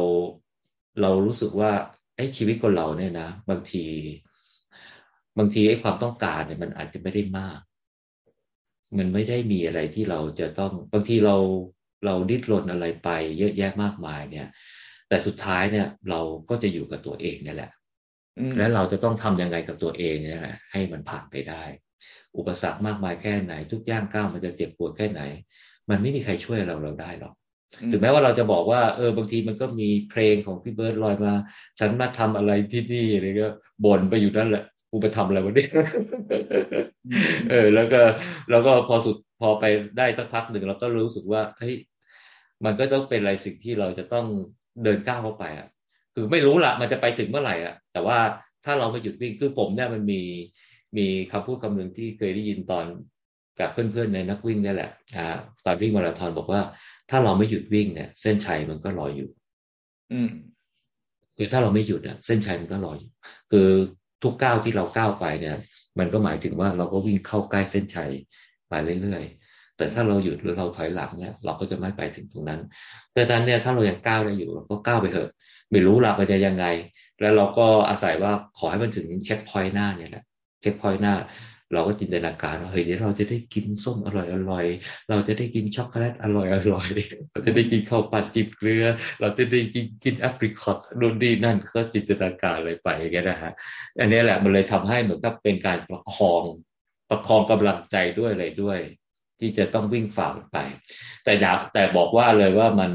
เรารู้สึกว่าไอ้ชีวิตคนเราเนี่ยนะ บางที บางทีไอ้ความต้องการเนี่ยมันอาจจะไม่ได้มาก มันไม่ได้มีอะไรที่เราจะต้องบางทีเราเราดิ้นรนอะไรไป เยอะแยะมากมายเนี่ย แต่สุดท้ายเนี่ย เราก็จะอยู่กับตัวเองนี่แหละและเราจะต้องทำยังไงกับตัวเองเนี่ยแหละให้มันผ่านไปได้ อุปสรรคมากมายแค่ไหน ทุกย่างก้าวมันจะเจ็บปวดแค่ไหน มันไม่มีใครช่วยเราเราได้หรอกถึงแม้ว่าเราจะบอกว่าเออบางทีมันก็มีเพลงของพี่เบิร์ดลอยมา ฉันมาทำอะไรที่นี่อะไรก็บ่นไปอยู่นั่นแหละกูไปทำอะไรวะเนี่ยเออ แล้วก็แล้วก็พอสุดพอไปได้สักพักหนึ่งเราก็รู้สึกว่าเฮ้ยมันก็ต้องเป็นอะไรสิ่งที่เราจะต้องเดินก้าวเข้าไปอะ คือไม่รู้ละมันจะไปถึงเมื่อไหร่อะ แต่ว่าถ้าเราไม่หยุดวิ่งคือผมเนี่ยมันมี มีคำพูดคำหนึ่งที่เคยได้ยินตอนกับเพื่อนๆในนักวิ่งนี่แหละอ่าตอนวิ่งมาราธอนบอกว่า ถ้าเราไม่หยุดวิ่งเนี่ย เส้นชัยมันก็รออยู่ อืมคือถ้าเราไม่หยุดเนี่ยเส้นชัยมันก็รออยู่ คือทุกก้าวที่เราก้าวไปเนี่ย มันก็หมายถึงว่าเราก็วิ่งเข้าใกล้เส้นชัยไปเรื่อยๆแต่ถ้าเราหยุดหรือเราถอยหลังเนี่ย เราก็จะไม่ไปถึงตรงนั้นดังนั้นเนี่ยถ้าเรายังก้าวได้อยู่เราก็ก้าวไปเถอะ ไม่รู้เราไปจะยังไง แล้วเราก็อาศัยว่าขอให้มันถึง checkpoint หน้าเนี่ยแหละ checkpoint หน้า เราก็จินตนาการว่าเฮ้ยเดี๋ยวเราจะได้กินส้มอร่อยอร่อยเราจะได้กินช็อกโกแลตอร่อยอร่อยเราจะได้กินข้าวปั้นจิบเกลือ เราจะได้กินกินแอปริคอตนู่นนี่นั่นก็จินตนาการเลยไปอย่างเงี้ยนะฮะอันนี้แหละมันเลยทำให้เหมือนกับเป็นการประคองประคองกำลังใจด้วยอะไรด้วย ที่จะต้องวิ่งฝ่าไป แต่อยากแต่บอกว่าเลยว่ามัน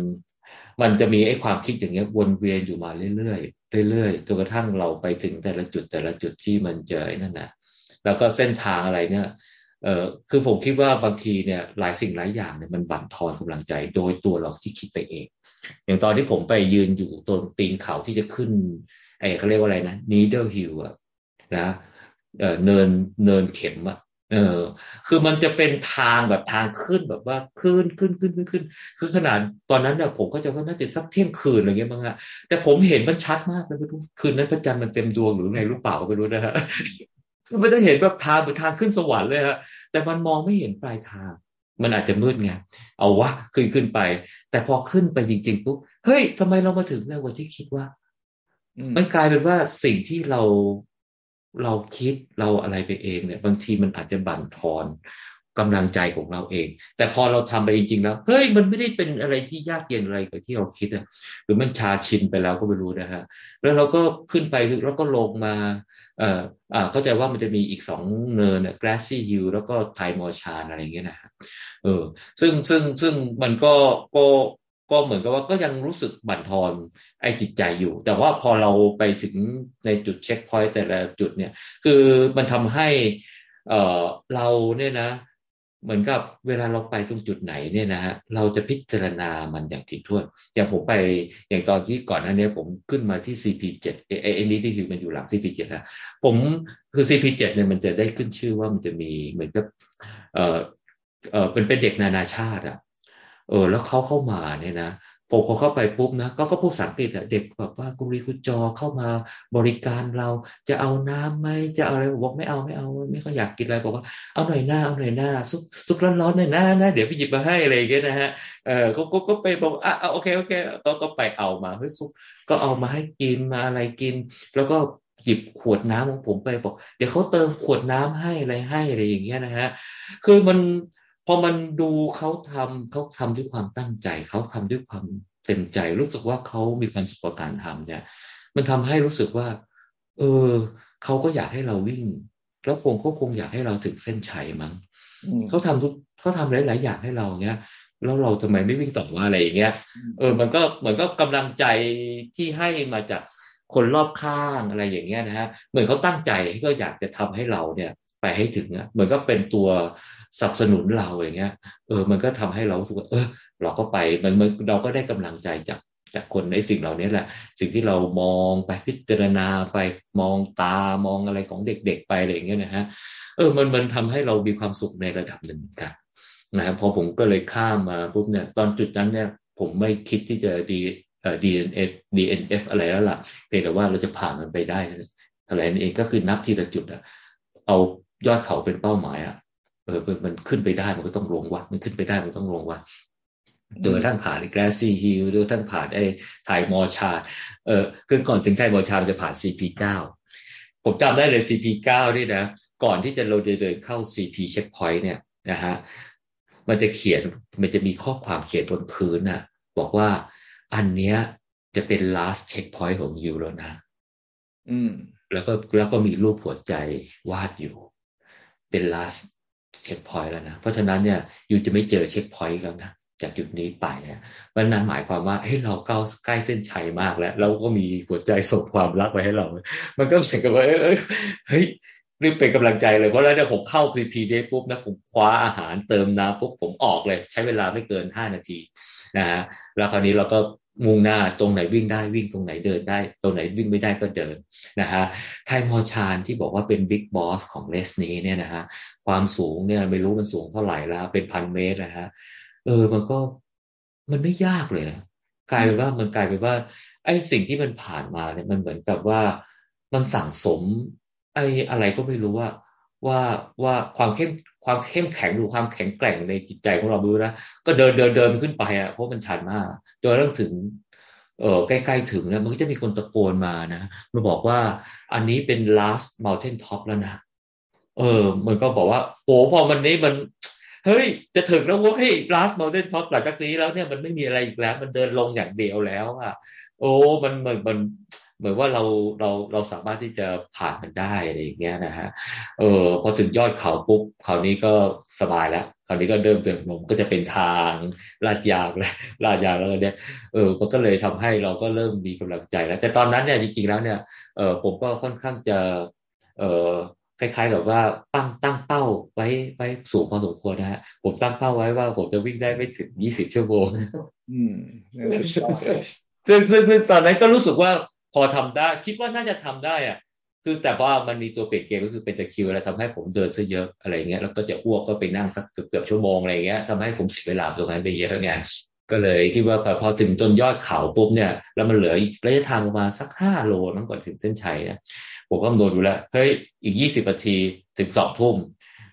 มันจะมีไอ้ความคิดอย่างเงี้ยวนเวียนอยู่มาเรื่อยๆเรื่อยๆจนกระทั่งเราไปถึงแต่ละจุดแต่ละจุดที่มันเจอนั่นนะแล้วก็เส้นทางอะไรเนี่ยเออคือผมคิดว่าบางทีเนี่ยหลายสิ่งหลายอย่างเนี่ยมันบั่นทอนกำลังใจ โดยตัวเราที่คิดไปเอง อย่างตอนที่ผมไปยืนอยู่ตรงตีนเขาที่จะขึ้นไอ้เขาเรียกว่าอะไรนะ needle hill อะนะเออเนินเนินเข็มอะ เออ คือมันจะเป็นทางแบบทางขึ้นแบบว่าขึ้นขึ้นขึ้นขึ้นขึ้น คือขนาดตอนนั้นเนี่ยผมก็จะว่าน่าจะสักเที่ยงคืนอะไรเงี้ยมั้งฮะแต่ผมเห็นมันชัดมากเลยไม่รู้คืนนั้นพระจันทร์มันเต็มดวงหรือไงรู้เปล่าก็ไม่รู้นะฮะไม่ได้เห็นแบบทางเหมือนทางขึ้นสวรรค์เลยฮะแต่มันมองไม่เห็นปลายทาง มันอาจจะมืดไงเอาวะขึ้นขึ้นไป แต่พอขึ้นไปจริงๆปุ๊บเฮ้ยทำไมเรามาถึงในวันที่คิดว่า มันกลายเป็นว่าสิ่งที่เรา เราคิดเราอะไรไปเองเนี่ย บางทีมันอาจจะบั่นทอนกำลังใจของเราเอง แต่พอเราทำไปจริงๆแล้ว เฮ้ย มันไม่ได้เป็นอะไรที่ยากเย็นอะไรกับที่เราคิดอะหรือมันชาชินไปแล้วก็ไม่รู้นะฮะ แล้วเราก็ขึ้นไปแล้วก็ลงมา เอ่ออ่าเข้าใจว่ามันจะมีอีกสองเนินเนี่ย grassy hill แล้วก็ไทมอชานอะไรอย่างเงี้ยนะฮะ เออ ซึ่งซึ่งซึ่งมันก็ก็ ก็เหมือนกับว่าก็ยังรู้สึกบั่นทอนไอ้จิตใจอยู่ แต่ว่าพอเราไปถึงในจุดเช็คพอยต์แต่ละจุดเนี่ย คือมันทำให้เออเราเนี่ยนะ เหมือนกับเวลาเราไปตรงจุดไหนเนี่ยนะฮะเราจะพิจารณามันอย่างถี่ถ้วนอย่างผมไปอย่างตอนที่ก่อนหน้านี้ผมขึ้นมาที่ CP7 เอไอ้นี่ที่คือมันอยู่หลัง CP7 นะผมคือ CP7 เนี่ยมันจะได้ขึ้นชื่อว่ามันจะมีเหมือนกับเออเออเป็นเป็นเด็กนานาชาติอะ เออ แล้วเขาเข้ามาเนี่ยนะผมพอเข้าไปปุ๊บนะก็ก็พูดภาษาอังกฤษอะเด็กแบบว่ากุรีกุจอเข้ามาบริการเราจะเอาน้ำไหมจะเอาอะไรบอกไม่เอาไม่เอาไม่ค่อยอยากกินอะไรบอกว่าเอาหน่อยหน้าเอาหน่อยหน้าซุปซุปร้อนๆหน่อยหน้านะเดี๋ยวไปหยิบมาให้อะไรอย่างเงี้ยนะฮะเออก็ก็ก็ไปบอกอะโอเคโอเคก็ก็ไปเอามาเฮ้ยซุปก็เอามาให้กินมาอะไรกิน แล้วก็หยิบขวดน้ำของผมไปบอก เดี๋ยวเขาเติมขวดน้ำให้อะไรให้อะไรอย่างเงี้ยนะฮะคือมัน พอมันดูเขาทำเขาทำด้วยความตั้งใจ เขาทำด้วยความเต็มใจ รู้สึกว่าเขามีความสุขกับการทำเนี่ยมันทำให้รู้สึกว่า เออเขาก็อยากให้เราวิ่ง แล้วคงเขาคงอยากให้เราถึงเส้นชัยมั้งเขาทำทุกเขาทำหลาย ๆ อย่างให้เราเนี้ยแล้วเราทำไมไม่วิ่งต่อว่าอะไรอย่างเงี้ย เออ มันก็เหมือนก็กำลังใจที่ให้มาจากคนรอบข้างอะไรอย่างเงี้ยนะฮะ เหมือนเขาตั้งใจก็อยากจะทำให้เราเนี่ย ไปให้ถึงอะเหมือนก็เป็นตัวสนับสนุนเราอย่างเงี้ย เออ มันก็ทำให้เราสึกว่าเออ เราก็ไปมันเราก็ได้กำลังใจจากจากคนในสิ่งเหล่านี้แหละ สิ่งที่เรามองไปพิจารณาไปมองตามองอะไรของเด็กๆไปอะไรอย่างเงี้ยนะฮะเออมันมันทำให้เรามีความสุขในระดับหนึ่งกันนะครับพอผมก็เลยข้ามมาปุ๊บเนี่ยตอนจุดนั้นเนี่ย ผมไม่คิดที่จะดีเอ่อ DNF DNF อะไรแล้วล่ะเพียงแต่ว่าเราจะผ่านมันไปได้อะไรนั่นเองก็คือนับทีละจุดอะเอา ยอดเขาเป็นเป้าหมายอะเออมันขึ้นไปได้มันก็ต้องลงวะมันขึ้นไปได้มันต้องลงวะโดยท่านผ่านแกรซี่ฮิลโดยท่านผ่านไอ้ไทมอชา เออคือก่อนถึงไทมอชาจะผ่าน CP9 ผมจำได้เลย CP9 นี่นะ ก่อนที่จะเราเดินเข้า CP checkpoint เนี่ยนะฮะ มันจะเขียน มันจะมีข้อความเขียนบนพื้นน่ะ บอกว่าอันเนี้ยจะเป็น last checkpoint ของยูแล้วนะ อืม แล้วก็แล้วก็มีรูปหัวใจวาดอยู่ เป็น last checkpoint แล้วนะ เพราะฉะนั้นเนี่ย you จะไม่เจอ checkpoint แล้วนะจากจุดนี้ไปเนี่ยมันนั้นหมายความว่าเฮ้ยเราก้าวใกล้เส้นชัยมากแล้ว เราก็มีหัวใจส่งความรักไปให้เรา มันก็เหมือนกับว่าเอ้ยเฮ้ยรีบเป็นกำลังใจเลย เพราะแล้วเนี่ยผมเข้า CP ได้ปุ๊บนะผมคว้าอาหารเติมน้ำปุ๊บผมออกเลย ใช้เวลาไม่เกินห้านาทีนะฮะแล้วคราวนี้เราก็ มุ่งหน้าตรงไหนวิ่งได้วิ่งตรงไหนเดินได้ ตรงไหนวิ่งไม่ได้ก็เดินนะฮะไทมอชานที่บอกว่าเป็นบิ๊กบอสของเลสนี้เนี่ยนะฮะความสูงเนี่ยไม่รู้มันสูงเท่าไหร่แล้ว เป็นพันเมตรนะฮะเออมันก็มันไม่ยากเลยนะกลายเป็นว่ามันกลายเป็นว่า ไอ้สิ่งที่มันผ่านมาเนี่ยมันเหมือนกับว่ามันสั่งสม ไอ้อะไรก็ไม่รู้ว่า ว่าว่าความเข้มความเข้มแข็งหรือความแข็งแกร่งในจิตใจของเราดูนะก็เดินเดินเดินขึ้นไปอะเพราะมันชันมากจนเริ่มถึง เออใกล้ๆถึงแล้วมันก็จะมีคนตะโกนมานะมาบอกว่าอันนี้เป็น last mountain top แล้วนะเออ มันก็บอกว่าโอ้พอมันนี้มันเฮ้ย จะถึงแล้วว่าเฮ้ย last mountain top หลังจากนี้แล้วเนี่ยมันไม่มีอะไรอีกแล้ว มันเดินลงอย่างเดียวแล้วอะ โอ้มันมันมัน เหมือนว่าเราเราเราสามารถที่จะผ่านมันได้อะไรอย่างเงี้ยนะฮะเออพอถึงยอดเขาปุ๊บคราวนี้ก็สบายแล้วคราวนี้ก็เริ่มเดินลงก็จะเป็นทางลาดยางแล้วลาดยางแล้วเนี่ยเออมันก็เลยทำให้เราก็เริ่มมีกำลังใจแล้ว แต่ตอนนั้นเนี่ยจริงๆแล้วเนี่ยเออผมก็ค่อนข้างจะเออคล้ายๆกับว่าตั้งตั้งเป้าไว้ไว้สูงพอสมควรนะฮะผมตั้งเป้าไว้ว่าผมจะวิ่งได้ไม่ถึงยี่สิบชั่วโมงอืมซึ่งซึ่งตอนนั้นก็รู้สึกว่าพ อทำได้คิดว่าน่าจะทำได้อะ คือแต่ว่ามันมีตัวเปลี่ยนเกมก็คือเป็นตะคิวแล้วทำให้ผมเดินซะเยอะอะไรเงี้ยแล้วก็จะอ้วกก็ไปนั่งสักเกือบชั่วโมงอะไรเงี้ยทำให้ผมเสียเวลาตรงนั้นไปเยอะไงก็เลยคิดว่าพอถึงจนยอดเขาปุ๊บเนี่ย แล้วมันเหลือระยะทางประมาณสักห้าโลนั่งก่อนถึงเส้นชัยนะผมก็คำนวณดูแล้วเฮ้ยอีกยี่สิบนาทีถึงสองทุ่ม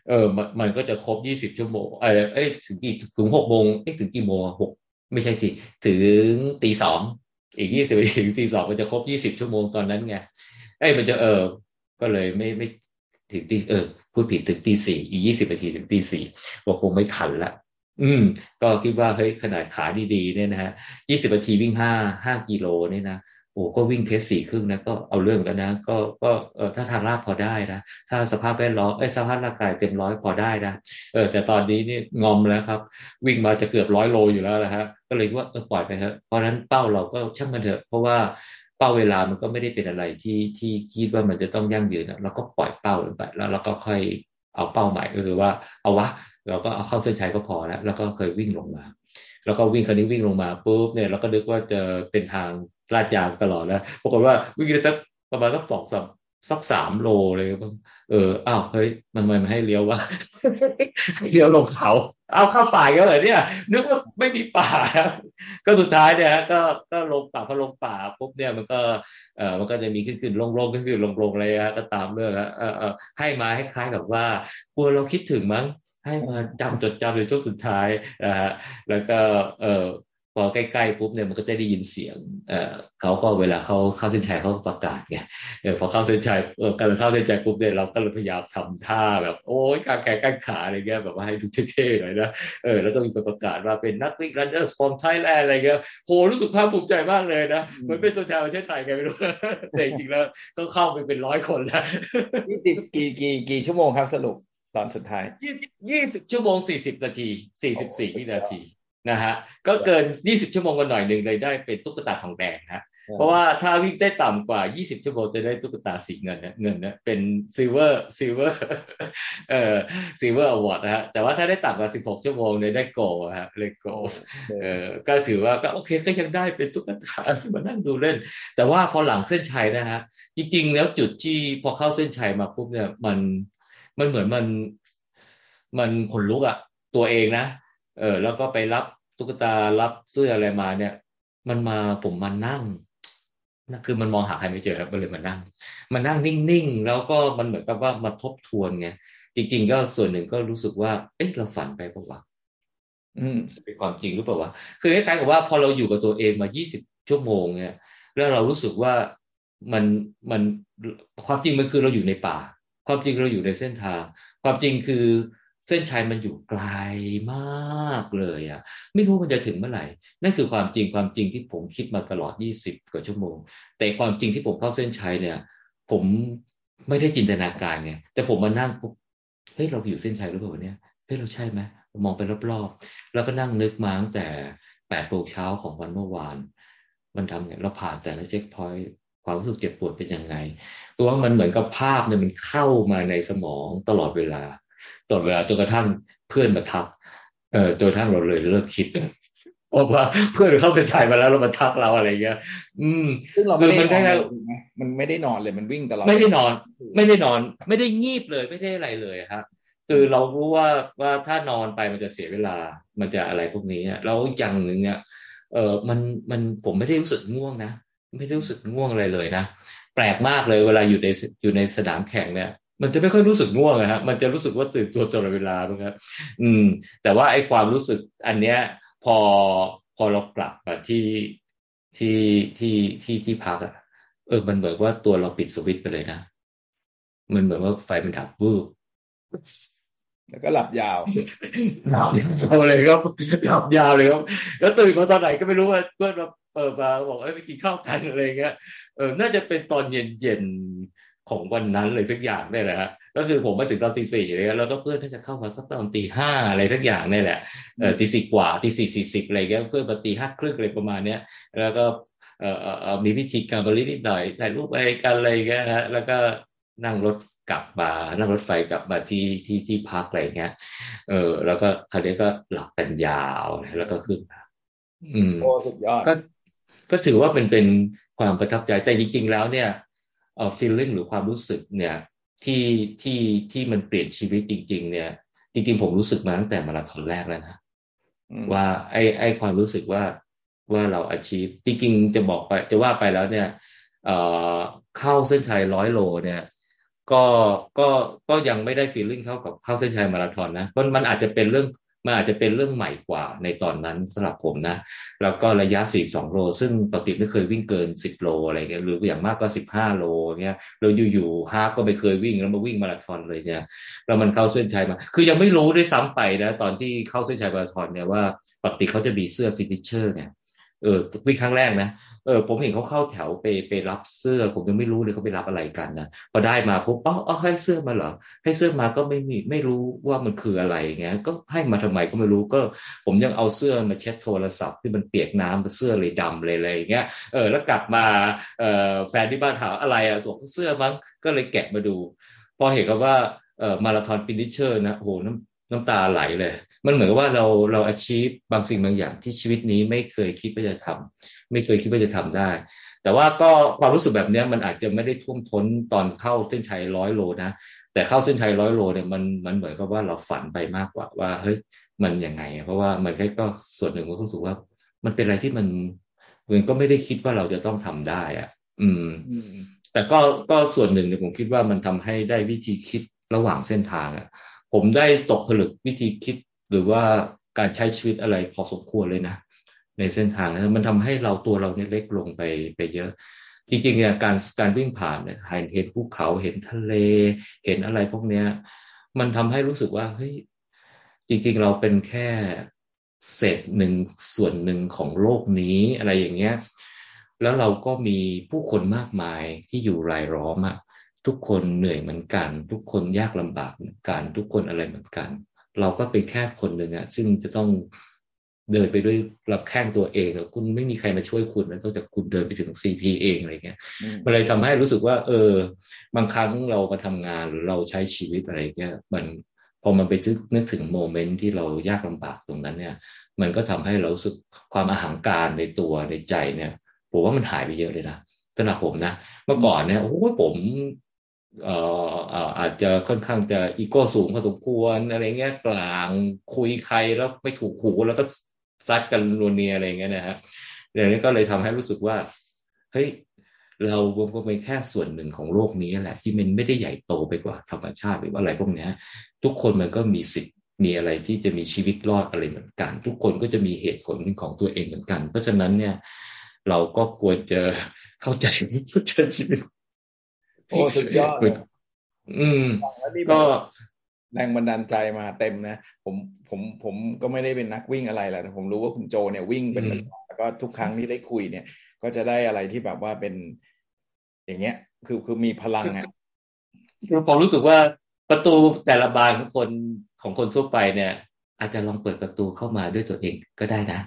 เออมันมันก็จะครบยี่สิบชั่วโมงเออเอ้ยถึงกี่ถึงหกโมงเอ้ถึงกี่โมงหกไม่ใช่สิ ถึงตีสอง อีกยี่สิบนาทีถึงตีสองมันจะครบยี่สิบชั่วโมงตอนนั้นไงไอ้มันจะเออ ก็เลยไม่ไม่ถึงตีเออพูดผิดถึงตีสี่อีกยี่สิบนาทีถึงตีสี่ว่าคงไม่ทันละอืม ก็คิดว่าเฮ้ยขนาดขาดีๆเนี่ยนะฮะยี่สิบนาทีวิ่งห้าห้ากิโลเนี่ยนะ โอ้ก็วิ่งเพสสี่ครึ่งนะก็เอาเรื่องกันนะ ก็ก็เออถ้าทางลาดพอได้นะ ถ้าสภาพแวดล้อมไอ้สภาพร่างกายเต็มร้อยพอได้นะเออแต่ตอนนี้นี่งอมแล้วครับ วิ่งมาจะเกือบร้อยโลอยู่แล้วนะฮะก็เลยว่าเออปล่อยไปเถอะเพราะนั้นเป้าเราก็ช่างมันเถอะ เพราะว่าเป้าเวลามันก็ไม่ได้เป็นอะไรที่ที่คิดว่ามันจะต้องยั่งยืนเราก็ปล่อยเป้าลงไปแล้วเราก็ค่อยเอาเป้าใหม่ก็คือว่าเอาวะ เราก็เอาเข้าเส้นชัยก็พอแล้ว แล้วก็เคยวิ่งลงมา แล้วก็วิ่งคันนี้วิ่งลงมาปุ๊บเนี่ยเราก็นึกว่าจะเป็นทางลาดยางตลอดแล้วปรากฏว่าวิ่งได้สักประมาณสักสองสามสักสามโลเลยเอออ้าวเฮ้ยมันมันให้เลี้ยววะเลี้ยวลงเขาเอาเข้าป่าก็เลยเนี่ย นึกว่าไม่มีป่า ก็สุดท้ายเนี่ยก็ก็ลงป่าพอลงป่าปุ๊บเนี่ยมันก็เออมันก็จะมีขึ้นขึ้นลงลงขึ้นขึ้นลงลงอะไรก็ตามเรื่องเออเออให้มาให้คล้ายกับว่า กลัวเราคิดถึงมั้ง ให้มาจำจดจำในช่วงสุดท้ายนะฮะแล้วก็เออพอใกล้ๆปุ๊บเนี่ยมันก็จะได้ยินเสียง เออเขาก็เวลาเขาเข้าเส้นชัยเขาประกาศไงเออพอเข้าเส้นชัยเออการเข้าเส้นชัยปุ๊บเนี่ยเราก็เลยพยายามทำท่าแบบ โอ้ยการแข่งกันขาอะไรเงี้ยแบบว่าให้ดูเท่ๆหน่อยนะเออแล้วก็มีประกาศว่าเป็นนักวิ่ง runners from Thai land อะไรเงี้ยโหรู้สึกภาคภูมิใจมากเลยนะมันเป็นตัวแทนประเทศไทยไงไม่รู้แต่จริงแล้วก็เข้าไปเป็นร้อยคนแล้วยี่สิบกี่กี่กี่ชั่วโมงครับสรุป ตอนสุดท้ายยี่สิบยี่สิบชั่วโมงสี่สิบนาทีสี่สิบสี่วินาทีนะฮะก็เกินยี่สิบชั่วโมงกันหน่อยหนึ่งเลยได้เป็นตุ๊กตาทองแดงฮะเพราะว่าถ้าวิ่งได้ต่ำกว่า 20 ชั่วโมงจะได้ตุ๊กตาสีเงินนะเงินนะเป็น silver silver เอ่อ silver award นะฮะแต่ว่าถ้าได้ต่ำกว่า 16 ชั่วโมงเนี่ยได้ goldฮะเลยโกลเอ่อก็ถือว่าก็โอเคก็ยังได้เป็นตุ๊กตามานั่งดูเล่น แต่ว่าพอหลังเส้นชัยนะฮะจริงๆแล้วจุดที่พอเข้าเส้นชัยมาปุ๊บเนี่ยมัน มันเหมือนมันมันขนลุกอะตัวเองนะเออ แล้วก็ไปรับตุ๊กตารับเสื้ออะไรมาเนี่ย มันมาผมมานั่งนะคือมันมองหาใครไม่เจอครับมันเลยมานั่งมานั่งนิ่งๆแล้วก็มันเหมือนกับว่ามาทบทวนไงจริง ๆ ก็ส่วนหนึ่งก็รู้สึกว่า เอ๊ะเราฝันไปปะวะอืมเป็นความจริงหรือเปล่าวะคือคล้ายๆกับว่าพอเราอยู่กับตัวเองมา 20 ชั่วโมงเนี่ยแล้วเรารู้สึกว่ามันมันความจริงมันคือเราอยู่ในป่า ความจริงเราอยู่ในเส้นทาง ความจริงคือเส้นชัยมันอยู่ไกลมากเลยอะ่ะ ไม่รู้มันจะถึงเมื่อไหร่ นั่นคือความจริงความจริงที่ผมคิดมาตลอดยี่สิบกว่าชั่วโมง แต่ความจริงที่ผมเข้าเส้นชัยเนี่ย ผมไม่ได้จินตนาการไง แต่ผมมานั่งปุ๊บ เฮ้ยเราอยู่เส้นชัยหรือเปล่าเนี่ย เฮ้ยเราใช่ไหมมองไปรอบๆ แล้วก็นั่งนึกมาตั้งแต่แปดโมงเช้าของวันเมื่อวาน มันทำเนี่ยเราผ่านแต่ละเช็คพอยต์ ความรู้สึกเจ็บปวดเป็นยังไงตัวมันเหมือนกับภาพเนี่ยมันเข้ามาในสมองตลอดเวลา ตลอดเวลาจนกระทั่งเพื่อนมาทัก เออจนกระทั่งเราเลยเลิกคิดเพราะว่าเพื่อนเข้าเป็นชายมาแล้วเรามาทักเราอะไรเงี้ย อืมซึ่งเราไม่ได้นอนมันไม่ได้นอนเลยมันวิ่งตลอด ไม่ได้นอน ไม่ได้นอน ไม่ได้งีบเลยไม่ได้อะไรเลยครับคือเรารู้ว่าว่าถ้านอนไปมันจะเสียเวลา มันจะอะไรพวกนี้แล้วอย่างหนึ่งเนี่ยเออมันมันผมไม่ได้รู้สึกง่วงนะ ไม่ได้รู้สึกง่วงอะไรเลยนะแปลกมากเลยเวลาอยู่ในอยู่ในสนามแข่งเนี่ย มันจะไม่ค่อยรู้สึกง่วงนะครับมันจะรู้สึกว่าตื่นตัวตลอดเวลาครับ อืม แต่ว่าไอ้ความรู้สึกอันเนี้ย พอพอเรากลับมาที่ที่ที่ที่ที่พักอะเออ มันเหมือนว่าตัวเราปิดสวิตช์ไปเลยนะ มันเหมือนว่าไฟมันดับวูบแล้วก็หลับยาว หลับยาวเลยครับ หลับยาวเลยครับ แล้วตื่นมาตอนไหนก็ไม่รู้ว่าเพื่อนมา เปิดมาบอกเอ้ยไปกินข้าวกันอะไรเงี้ยเออน่าจะเป็นตอนเย็นเย็นของวันนั้นเลยทุกอย่างนี่แหละฮะก็คือผมมาถึงตอนตีสี่เลยแล้วก็เพื่อนที่จะเข้ามาสักตอนตีห้าอะไรทุกอย่างนี่แหละเออตีสี่กว่าตีสี่สี่สิบอะไรเงี้ยเพื่อนมาตีห้าครึ่งอะไรประมาณเนี้ยแล้วก็เออเออมีพิธีการบรินิดหน่อยถ่ายรูปไปกันอะไรเงี้ยฮะแล้วก็นั่งรถกลับมานั่งรถไฟกลับมาที่ที่ที่พักอะไรเงี้ย เออ แล้วก็คราวนี้ก็หลับกันยาวแล้วก็ขึ้นอืมโอ้สุดยอดก็ ก็ถือว่าเป็นเป็นความประทับใจแต่จริงๆแล้วเนี่ยเอ่อ feeling หรือความรู้สึกเนี่ยที่ที่ที่มันเปลี่ยนชีวิตจริง ๆ เนี่ย จริงๆ ผมรู้สึกมาตั้งแต่มาราธอนแรกแล้วนะว่าไอ้ไอ้ความรู้สึกว่าว่าเรา achieve จริงๆจะบอกไปจะว่าไปแล้วเนี่ยเอ่อเข้าเส้นชัยร้อยโลเนี่ยก็ก็ก็ยังไม่ได้ฟีลลิ่งเท่ากับเข้าเส้นชัยมาราธอนนะมันมันอาจจะเป็นเรื่อง มันอาจจะเป็นเรื่องใหม่กว่าในตอนนั้นสำหรับผมนะ แล้วก็ระยะ 42 โล ซึ่งปกติไม่เคยวิ่งเกิน 10 โลอะไรเงี้ยหรืออย่างมากก็ 15 โลเงี้ยเราอยู่ๆ half ก็ไม่เคยวิ่งแล้วมาวิ่งมาราธอนเลยเนี่ยแล้วมันเข้าเส้นชัยมา คือยังไม่รู้ด้วยซ้ำไปนะ ตอนที่เข้าเส้นชัยมาราธอนเนี่ยว่าปกติเขาจะมีเสื้อ finisher เนี่ย เออวิ่งครั้งแรกนะเออผมเห็นเขาเข้าแถวไปไปรับเสื้อ ผมยังไม่รู้เลยเขาไปรับอะไรกันนะพอได้มาปุ๊บอ๋อให้เสื้อมาเหรอ ให้เสื้อมาก็ไม่มีไม่รู้ว่ามันคืออะไรเงี้ยก็ให้มาทำไมก็ไม่รู้ก็ ผมยังเอาเสื้อมาเช็ดโทรศัพท์ที่มันเปียกน้ำเสื้อเลยดำเลยอะไรเงี้ยเออแล้วกลับมาเออแฟนที่บ้านถามอะไรอะสวมเสื้อมั้งก็เลยแกะมาดู พอเห็นกับว่าเออ marathon finisher นะโหน้ำน้ำตาไหลเลย มันเหมือนว่าเราเรา achieve บางสิ่งบางอย่างที่ชีวิตนี้ไม่เคยคิดว่าจะทำไม่เคยคิดว่าจะทำได้ แต่ว่าก็ความรู้สึกแบบนี้มันอาจจะไม่ได้ท่วมท้นตอนเข้าเส้นชัยร้อยโลนะแต่เข้าเส้นชัยร้อยโลเนี่ยมันมันเหมือนกับว่าเราฝันไปมากกว่าว่าเฮ้ยมันยังไง เพราะว่ามันแค่ก็ส่วนหนึ่งมันรู้สึกว่า มันเป็นอะไรที่มันเหมือนก็ไม่ได้คิดว่าเราจะต้องทำได้อะ อืม แต่ก็ก็ส่วนหนึ่งเนี่ยผมคิดว่ามันทำให้ได้วิธีคิดระหว่างเส้นทางอะ ผมได้ตกผลึกวิธีคิด หรือว่าการใช้ชีวิตอะไรพอสมควรเลยนะในเส้นทางนั้นมันทำให้เราตัวเราเนี่ยเล็กลงไปไปเยอะ จริงๆเนี่ยการการวิ่งผ่านเนี่ยเห็นเห็นภูเขาเห็นทะเล เห็นอะไรพวกเนี้ย มันทำให้รู้สึกว่าเฮ้ยจริงๆเราเป็นแค่เศษหนึ่งส่วนหนึ่งของโลกนี้อะไรอย่างเงี้ย แล้วเราก็มีผู้คนมากมายที่อยู่รายล้อมอะทุกคนเหนื่อยเหมือนกัน ทุกคนยากลำบากเหมือนกัน ทุกคนอะไรเหมือนกัน เราก็เป็นแค่คนหนึ่งอะซึ่งจะต้องเดินไปด้วยรับแข้งตัวเองแล้วคุณไม่มีใครมาช่วยคุณนอกจากคุณเดินไปถึงซีพีเองอะไรเงี้ยมันเลยทำให้รู้สึกว่า เออ บางครั้งเรามาทำงานหรือเราใช้ชีวิตอะไรเงี้ยมันพอมันไปนึกถึงโมเมนต์ที่เรายากลำบากตรงนั้นเนี่ย มันก็ทำให้เราสึกความอาหางการในตัวในใจเนี่ยผมว่ามันหายไปเยอะเลยนะสำหรับผมนะเมื่อก่อนเนี่ยโอ้ผมเอ่ออาจจะค่อนข้างจะอีโก้สูงพอสมควรอะไรเงี้ยกลางคุยใครแล้วไม่ถูกหูแล้วก็ซัดกันรัวเนียอะไรเงี้ยนะฮะเดี๋ยวนี้ก็เลยทำให้รู้สึกว่าเฮ้ยเราก็เป็นแค่ส่วนหนึ่งของโลกนี้แหละ ที่มันไม่ได้ใหญ่โตไปกว่าธรรมชาติหรือว่าอะไรพวกนี้ทุกคนมันก็มีสิทธิ์มีอะไรที่จะมีชีวิตรอดอะไรเหมือนกัน ทุกคนก็จะมีเหตุผลของตัวเองเหมือนกัน เพราะฉะนั้นเนี่ย เราก็ควรจะเข้าใจเข้าใจชีวิต โอ้สุดยอดอืมก็แรงบันดาลใจมาเต็มนะผมผมผมก็ไม่ได้เป็นนักวิ่งอะไรแหละแต่ผมรู้ว่าคุณโจเนี่ยวิ่งเป็นแล้วก็ทุกครั้งที่ได้คุยเนี่ย ก็จะได้อะไรที่แบบว่าเป็นอย่างเงี้ย คือคือมีพลังอะคือผมรู้สึกว่าประตูแต่ละบานของคนของคนทั่วไปเนี่ย อาจจะลองเปิดประตูเข้ามาด้วยตัวเองก็ได้นะ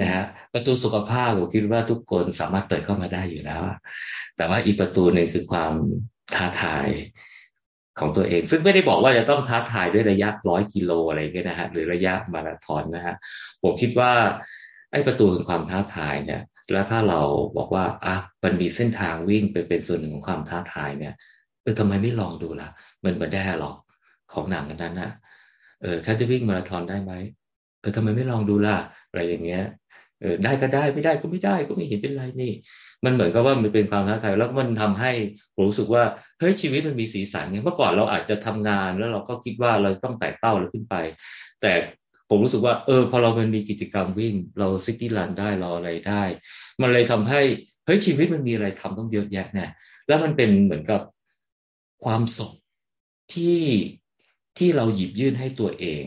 นะฮะประตูสุขภาพผมคิดว่าทุกคนสามารถเปิดเข้ามาได้อยู่แล้ว แต่ว่าอีกประตูหนึ่งคือความท้าทายของตัวเอง ซึ่งไม่ได้บอกว่าจะต้องท้าทายด้วยระยะร้อยกิโลอะไรก็นะฮะหรือระยะมาราธอนนะฮะผมคิดว่าไอ้ประตูของความท้าทายเนี่ย แล้วถ้าเราบอกว่าอะมันมีเส้นทางวิ่งไปเป็นส่วนหนึ่งของความท้าทายเนี่ยเออทำไมไม่ลองดูล่ะ มันเหมือนได้หรอกของหนังกันนั้นนะเออถ้าจะวิ่งมาราธอนได้ไหมเออทำไมไม่ลองดูล่ะอะไรอย่างเงี้ย เออได้ก็ได้ไม่ได้ก็ไม่ได้ก็ไม่เห็นเป็นไรนี่ มันเหมือนกับว่ามันเป็นความท้าทายแล้วมันทำให้ผมรู้สึกว่าเฮ้ยชีวิตมันมีสีสันไงเมื่อก่อนเราอาจจะทำงานแล้วเราก็คิดว่าเราต้องไต่เต้าเราขึ้นไป แต่ผมรู้สึกว่าเออพอเรามันมีกิจกรรมวิ่ง เราซิตี้รันได้เราอะไรได้ มันเลยทำให้เฮ้ยชีวิตมันมีอะไรทำต้องเยอะแยะเนี่ยแล้วมันเป็นเหมือนกับความสุขที่ที่เราหยิบยื่นให้ตัวเอง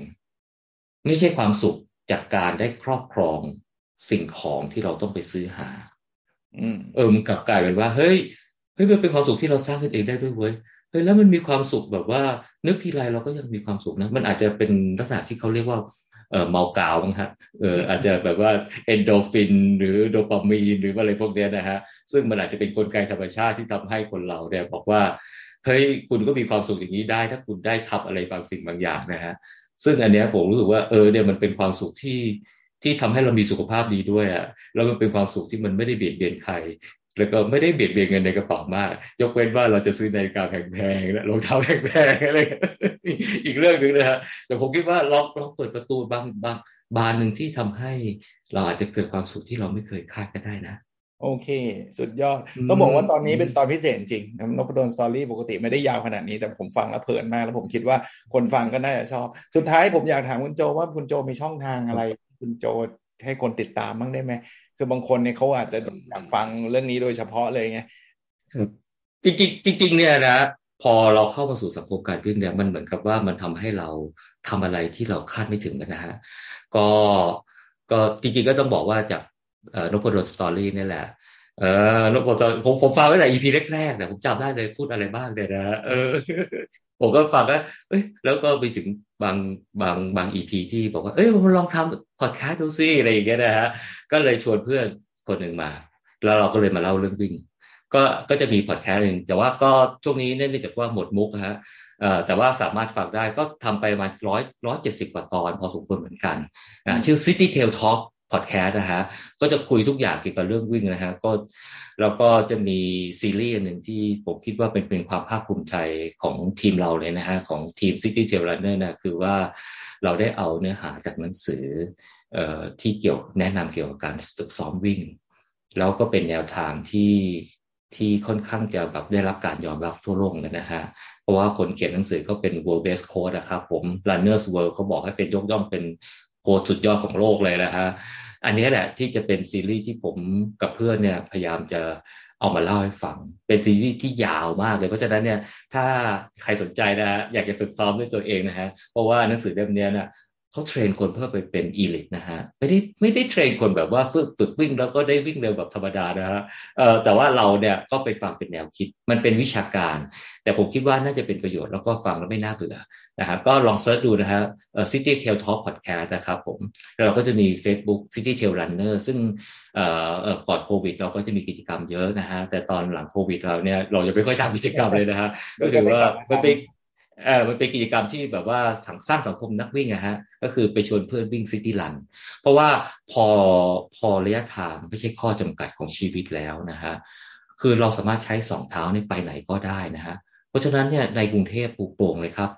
ไม่ใช่ความสุขจากการได้ครอบครอง สิ่งของที่เราต้องไปซื้อหาอืมเออมันกลับกลายเป็นว่า เฮ้ยเฮ้ยมันเป็นความสุขที่เราสร้างขึ้นเองได้ด้วยเว้ยเฮ้ยแล้วมันมีความสุขแบบว่า นึกทีไรเราก็ยังมีความสุขนะ มันอาจจะเป็นลักษณะที่เขาเรียกว่าเออเมากาวมั้งฮะเอออาจจะแบบว่าเอนโดฟิน หรือโดปามีนหรืออะไรพวกนี้นะฮะ ซึ่งมันอาจจะเป็นนกลไกธรรมชาติที่ทำให้คนเราเนี่ยบอกว่าเฮ้ยคุณก็มีความสุขอย่างนี้ได้ ถ้าคุณได้ทับอะไรบางสิ่งบางอย่างนะฮะซึ่งอันเนี้ยผมรู้สึกว่าเออเนี่ยมันเป็นความสุขที่ ที่ทำให้เรามีสุขภาพดีด้วยอะ่ะแล้วมันเป็นความสุขที่มันไม่ได้เบียดเบียนใคร แล้วก็ไม่ได้เบียดเบียนเงินในกระเป๋ามาก ยกเว้นว่าเราจะซื้อนาฬิกาแพงๆและรองเท้าแพงๆอะไรอีกเรื่องหนึ่งนะฮะแต่ผมคิดว่าลองลองเปิดประตูบางบางบานหนึ่งที่ทำให้เราอาจจะเกิดความสุขที่เราไม่เคยคาดก็ได้นะโอเค สุดยอด ต้องบอกว่าตอนนี้เป็นตอนพิเศษจริงนพดลสตอรี่ปกติไม่ได้ยาวขนาดนี้ แต่ผมฟังแล้วเพลินมาก แล้วผมคิดว่าคนฟังก็น่าจะชอบ สุดท้ายผมอยากถามคุณโจว่าคุณโจมีช่องทางอะไร คุณโจให้คนติดตามบ้างได้ไหมคือบางคนเนี่ยเขาอาจจะอยากฟังเรื่องนี้โดยเฉพาะเลยไงจริงจริงเนี่ยนะพอเราเข้ามาสู่สังคมการวิ่งเนี่ยมันเหมือนกับว่ามันทำให้เราทำอะไรที่เราคาดไม่ถึงกันนะฮะก็ก็จริงๆก็ต้องบอกว่าจากนพดลสตอรี่นี่แหละเออนพดลผมผมฟังไว้แต่ EP แรกๆเนี่ยผมจำได้เลยพูดอะไรบ้างเลยนะเออ ผมก็ฟังแล้วเอ้ยแล้วก็ไปถึงบางบางบางอีพีที่บอกว่า เอ้ยลองทำพอดแคสต์ดูซิอะไรอย่างเงี้ยนะฮะก็เลยชวนเพื่อนคนหนึ่งมา แล้วเราก็เลยมาเล่าเรื่องวิ่ง ก็ก็จะมีพอดแคสต์หนึ่งแต่ว่าก็ช่วงนี้เนื่องจากว่าหมดมุกฮะเอ่อแต่ว่าสามารถฟังได้ก็ทำไปประมาณร้อยร้อยเจ็ดสิบกว่าตอนพอสมควรเหมือนกันอ่าชื่อ City Tail Talk พอดแคสต์นะฮะก็จะคุยทุกอย่างเกี่ยวกับเรื่องวิ่งนะฮะก็แล้วก็จะมีซีรีส์หนึ่งที่ผมคิดว่าเป็นเป็นความภาคภูมิใจของทีมเราเลยนะฮะของทีม City Trail Runner นะคือว่าเราได้เอาเนื้อหาจากหนังสือเอ่อที่เกี่ยวแนะนำเกี่ยวกับการฝึกซ้อมวิ่ง แล้วก็เป็นแนวทางที่ที่ค่อนข้างจะแบบได้รับการยอมรับทั่วโลกเลยนะฮะเพราะว่าคนเขียนหนังสือก็เป็น world best coach นะครับผม runners world เขาบอกให้เป็นยกย่องเป็น สุดยอดของโลกเลยนะฮะอันนี้แหละที่จะเป็นซีรีส์ที่ผมกับเพื่อนเนี่ยพยายามจะเอามาเล่าให้ฟัง เป็นซีรีส์ที่ยาวมากเลย เพราะฉะนั้นเนี่ยถ้าใครสนใจนะฮะอยากจะฝึกซ้อมด้วยตัวเองนะฮะเพราะว่าหนังสือเล่มนี้นะ เขาเทรนคนเพื่อไปเป็นอีลิทนะฮะไม่ได้ไม่ได้เทรนคนแบบว่าฝึกฝึกวิ่งแล้วก็ได้วิ่งเร็วแบบธรรมดานะฮะเอ่อแต่ว่าเราเนี่ยก็ไปฟังเป็นแนวคิดมันเป็นวิชาการ แต่ผมคิดว่าน่าจะเป็นประโยชน์แล้วก็ฟังแล้วไม่น่าเบื่อนะครับก็ลองเซิร์ชดูนะฮะเอ่อ City Tail Talk Podcast นะครับผมแล้วเราก็จะมี Facebook City Tail Runner ซึ่งเอ่อก่อนโควิด เราก็จะมีกิจกรรมเยอะนะฮะแต่ตอนหลังโควิดเราเนี่ยเราจะไม่ค่อยทำกิจกรรมเลยนะฮะก็คือว่ามันเป็น เออมันเป็นกิจกรรมที่แบบว่าสร้างสังคมนักวิ่งอะฮะ ก็คือไปชวนเพื่อนวิ่งซิตี้รัน เพราะว่าพอพอระยะทางไม่ใช่ข้อจำกัดของชีวิตแล้วนะฮะ คือเราสามารถใช้สองเท้าในไปไหนก็ได้นะฮะ เพราะฉะนั้นเนี่ยในกรุงเทพปูโป่งเลยครับ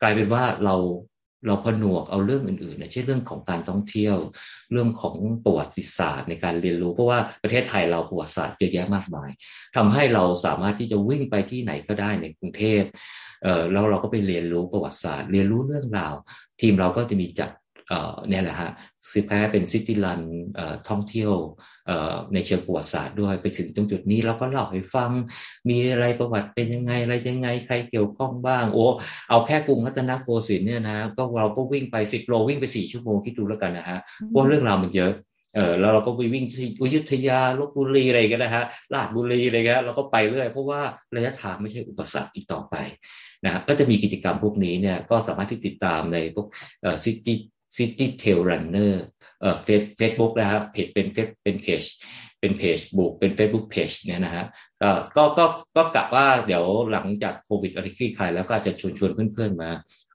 กลายเป็นว่าเราเราผนวกเอาเรื่องอื่นๆนะเช่นเรื่องของการท่องเที่ยว เรื่องของประวัติศาสตร์ในการเรียนรู้ เพราะว่าประเทศไทยเราประวัติศาสตร์เยอะแยะมากมายทำให้เราสามารถที่จะวิ่งไปที่ไหนก็ได้ในกรุงเทพ แล้วเราก็ไปเรียนรู้ประวัติศาสตร์ เรียนรู้เรื่องราว ทีมเราก็จะมีจัดเอ่อเนี่ยแหละฮะซิแพ้เป็นซิตี้รันเอ่อท่องเที่ยวเอ่อในเชิงประวัติศาสตร์ด้วยไปถึงตรงจุดนี้เราก็เล่าให้ฟัง มีอะไรประวัติเป็นยังไงอะไรยังไงใครเกี่ยวข้องบ้าง โอ้เอาแค่กรุงรัตนโกสินทร์เนี่ยนะก็เราก็วิ่งไปสิบโลวิ่งไปสี่ชั่วโมงคิดดูแล้วกันนะฮะว่าเรื่องราวมันเยอะเออแล้วเราก็ไปวิ่งที่อยุธยาลบบุรีอะไรกันนะฮะราชบุรีอะไรกันเราก็ไปเรื่อยเพราะว่าระยะทางไม่ใช่อุปสรรคอีกต่อไป นะครับก็จะมีกิจกรรมพวกนี้เนี่ยก็สามารถที่ติดตามในพวกเอ่อ City City Trail Runner เอ่อเฟซเฟซบุ๊กนะครับเพจเป็นเฟซเป็นเพจเป็นเพจบุกเป็น Facebook Page เนี่ยนะฮะก็ก็ก็ก็กะว่าเดี๋ยวหลังจากโควิดอะไรคลี่คลายแล้วก็อาจจะชวนชวนเพื่อนๆมา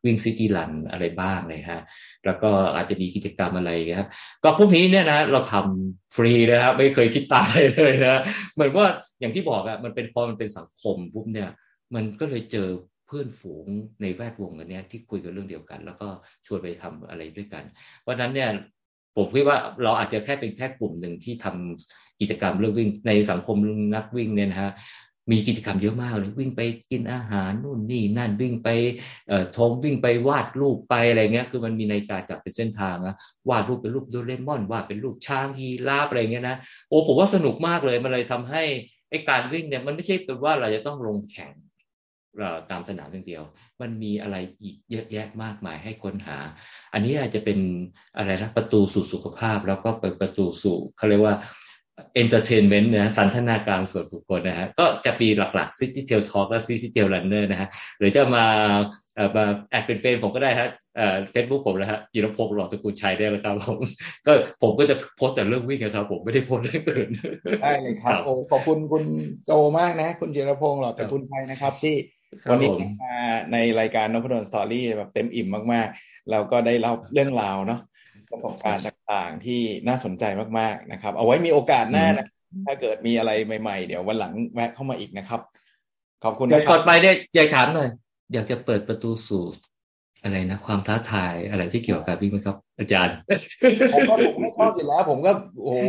วิ่งซิตี้รันอะไรบ้างเลยฮะ แล้วก็อาจจะมีกิจกรรมอะไรครับก็พวกนี้เนี่ยนะเราทำฟรีนะครับไม่เคยคิดตายเลยนะเหมือนว่าอย่างที่บอกอะมันเป็นพอมันเป็นสังคมปุ๊บเนี่ย มันก็เลยเจอ พื่อนฝูงในแวดวงกันเนี้ยที่คุยกันเรื่องเดียวกัน แล้วก็ชวนไปทำอะไรด้วยกัน เพราะนั้นเนี่ยผมคิดว่าเราอาจจะแค่เป็นแค่กลุ่มหนึ่งที่ทำกิจกรรมเรื่องวิ่งในสังคมนักวิ่งเนี่ยนะฮะมีกิจกรรมเยอะมากเลยวิ่งไปกินอาหารนู่นนี่นั่นวิ่งไปเอ่อทมวิ่งไปวาดรูปไปอะไรเงี้ยคือมันมีในการจับเป็นเส้นทางนะวาดรูปเป็นรูปโดเรมอนวาดเป็นรูปช้างฮีราฟอะไรเงี้ยนะโอ้ผมว่าสนุกมากเลยมันเลยทำให้ไอ้การวิ่งเนี่ยมันไม่ใช่เป็นว่าเราจะต้องลงแข่ง ตามสนามอย่างเดียว มันมีอะไรอีกเยอะแยะมากมายให้ค้นหา อันนี้อาจจะเป็นอะไรนะประตูสู่สุขภาพ แล้วก็เปิดประตูสู่เขาเรียกว่า entertainment นะสันทนาการส่วนบุคคลนะฮะก็จะมีหลักๆ City Trail Talk และ City Trail Runner นะฮะหรือจะมาเอ่อมา add เป็นเฟซผมก็ได้ฮะเอ่อเฟซบุ๊กผมนะฮะจิรพงศ์หลอดสกุลชัยได้แล้วครับผมก็ผมก็จะโพสต์แต่เรื่องวิ่งครับผมไม่ได้โพสต์เรื่องอื่นได้เลยครับโอ้ขอบคุณคุณโจมากนะ คุณจิรพงศ์หลอดสกุลชัยนะครับที่ วันนี้มาในรายการนพดลสตอรี่แบบเต็มอิ่มมากๆแล้วก็ได้เล่าเรื่องราวเนาะประสบการณ์ต่างๆที่น่าสนใจมากๆนะครับ เอาไว้มีโอกาสหน้านะถ้าเกิดมีอะไรใหม่ๆ เดี๋ยววันหลังแวะเข้ามาอีกนะครับ ขอบคุณอยานะกคก่รัอบนไปเนี่ยอยากถามหน่อยอยากจะเปิดประตูสู่ อะไรนะความท้าทายอะไรที่เกี่ยวกับการวิ่งไหมครับ อาจารย์ ผมก็ผมก็ชอบอยู่แล้ว ผมก็โอ้โห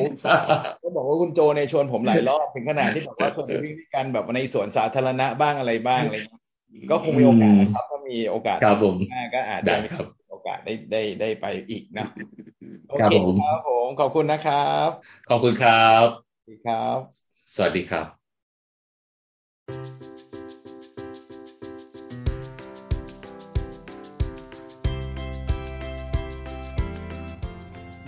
ก็บอกว่าคุณโจในยชวนผมหลายรอบถึงขนาดที่แบบว่าเคยไปวิ่งด้วยกันแบบในสวนสาธารณะบ้างอะไรบ้างอะไรเงี้ยก็คงมีโอกาสนะครับถ้ามีโอกาสครับผมหน้าก็อาจได้จะมีครับโอกาสได้ได้ได้ไปอีกนะโอครับเคผมครับผมขอบคุณนะครับ ขอบคุณครับสวัสดีครับ สวัสดีครับ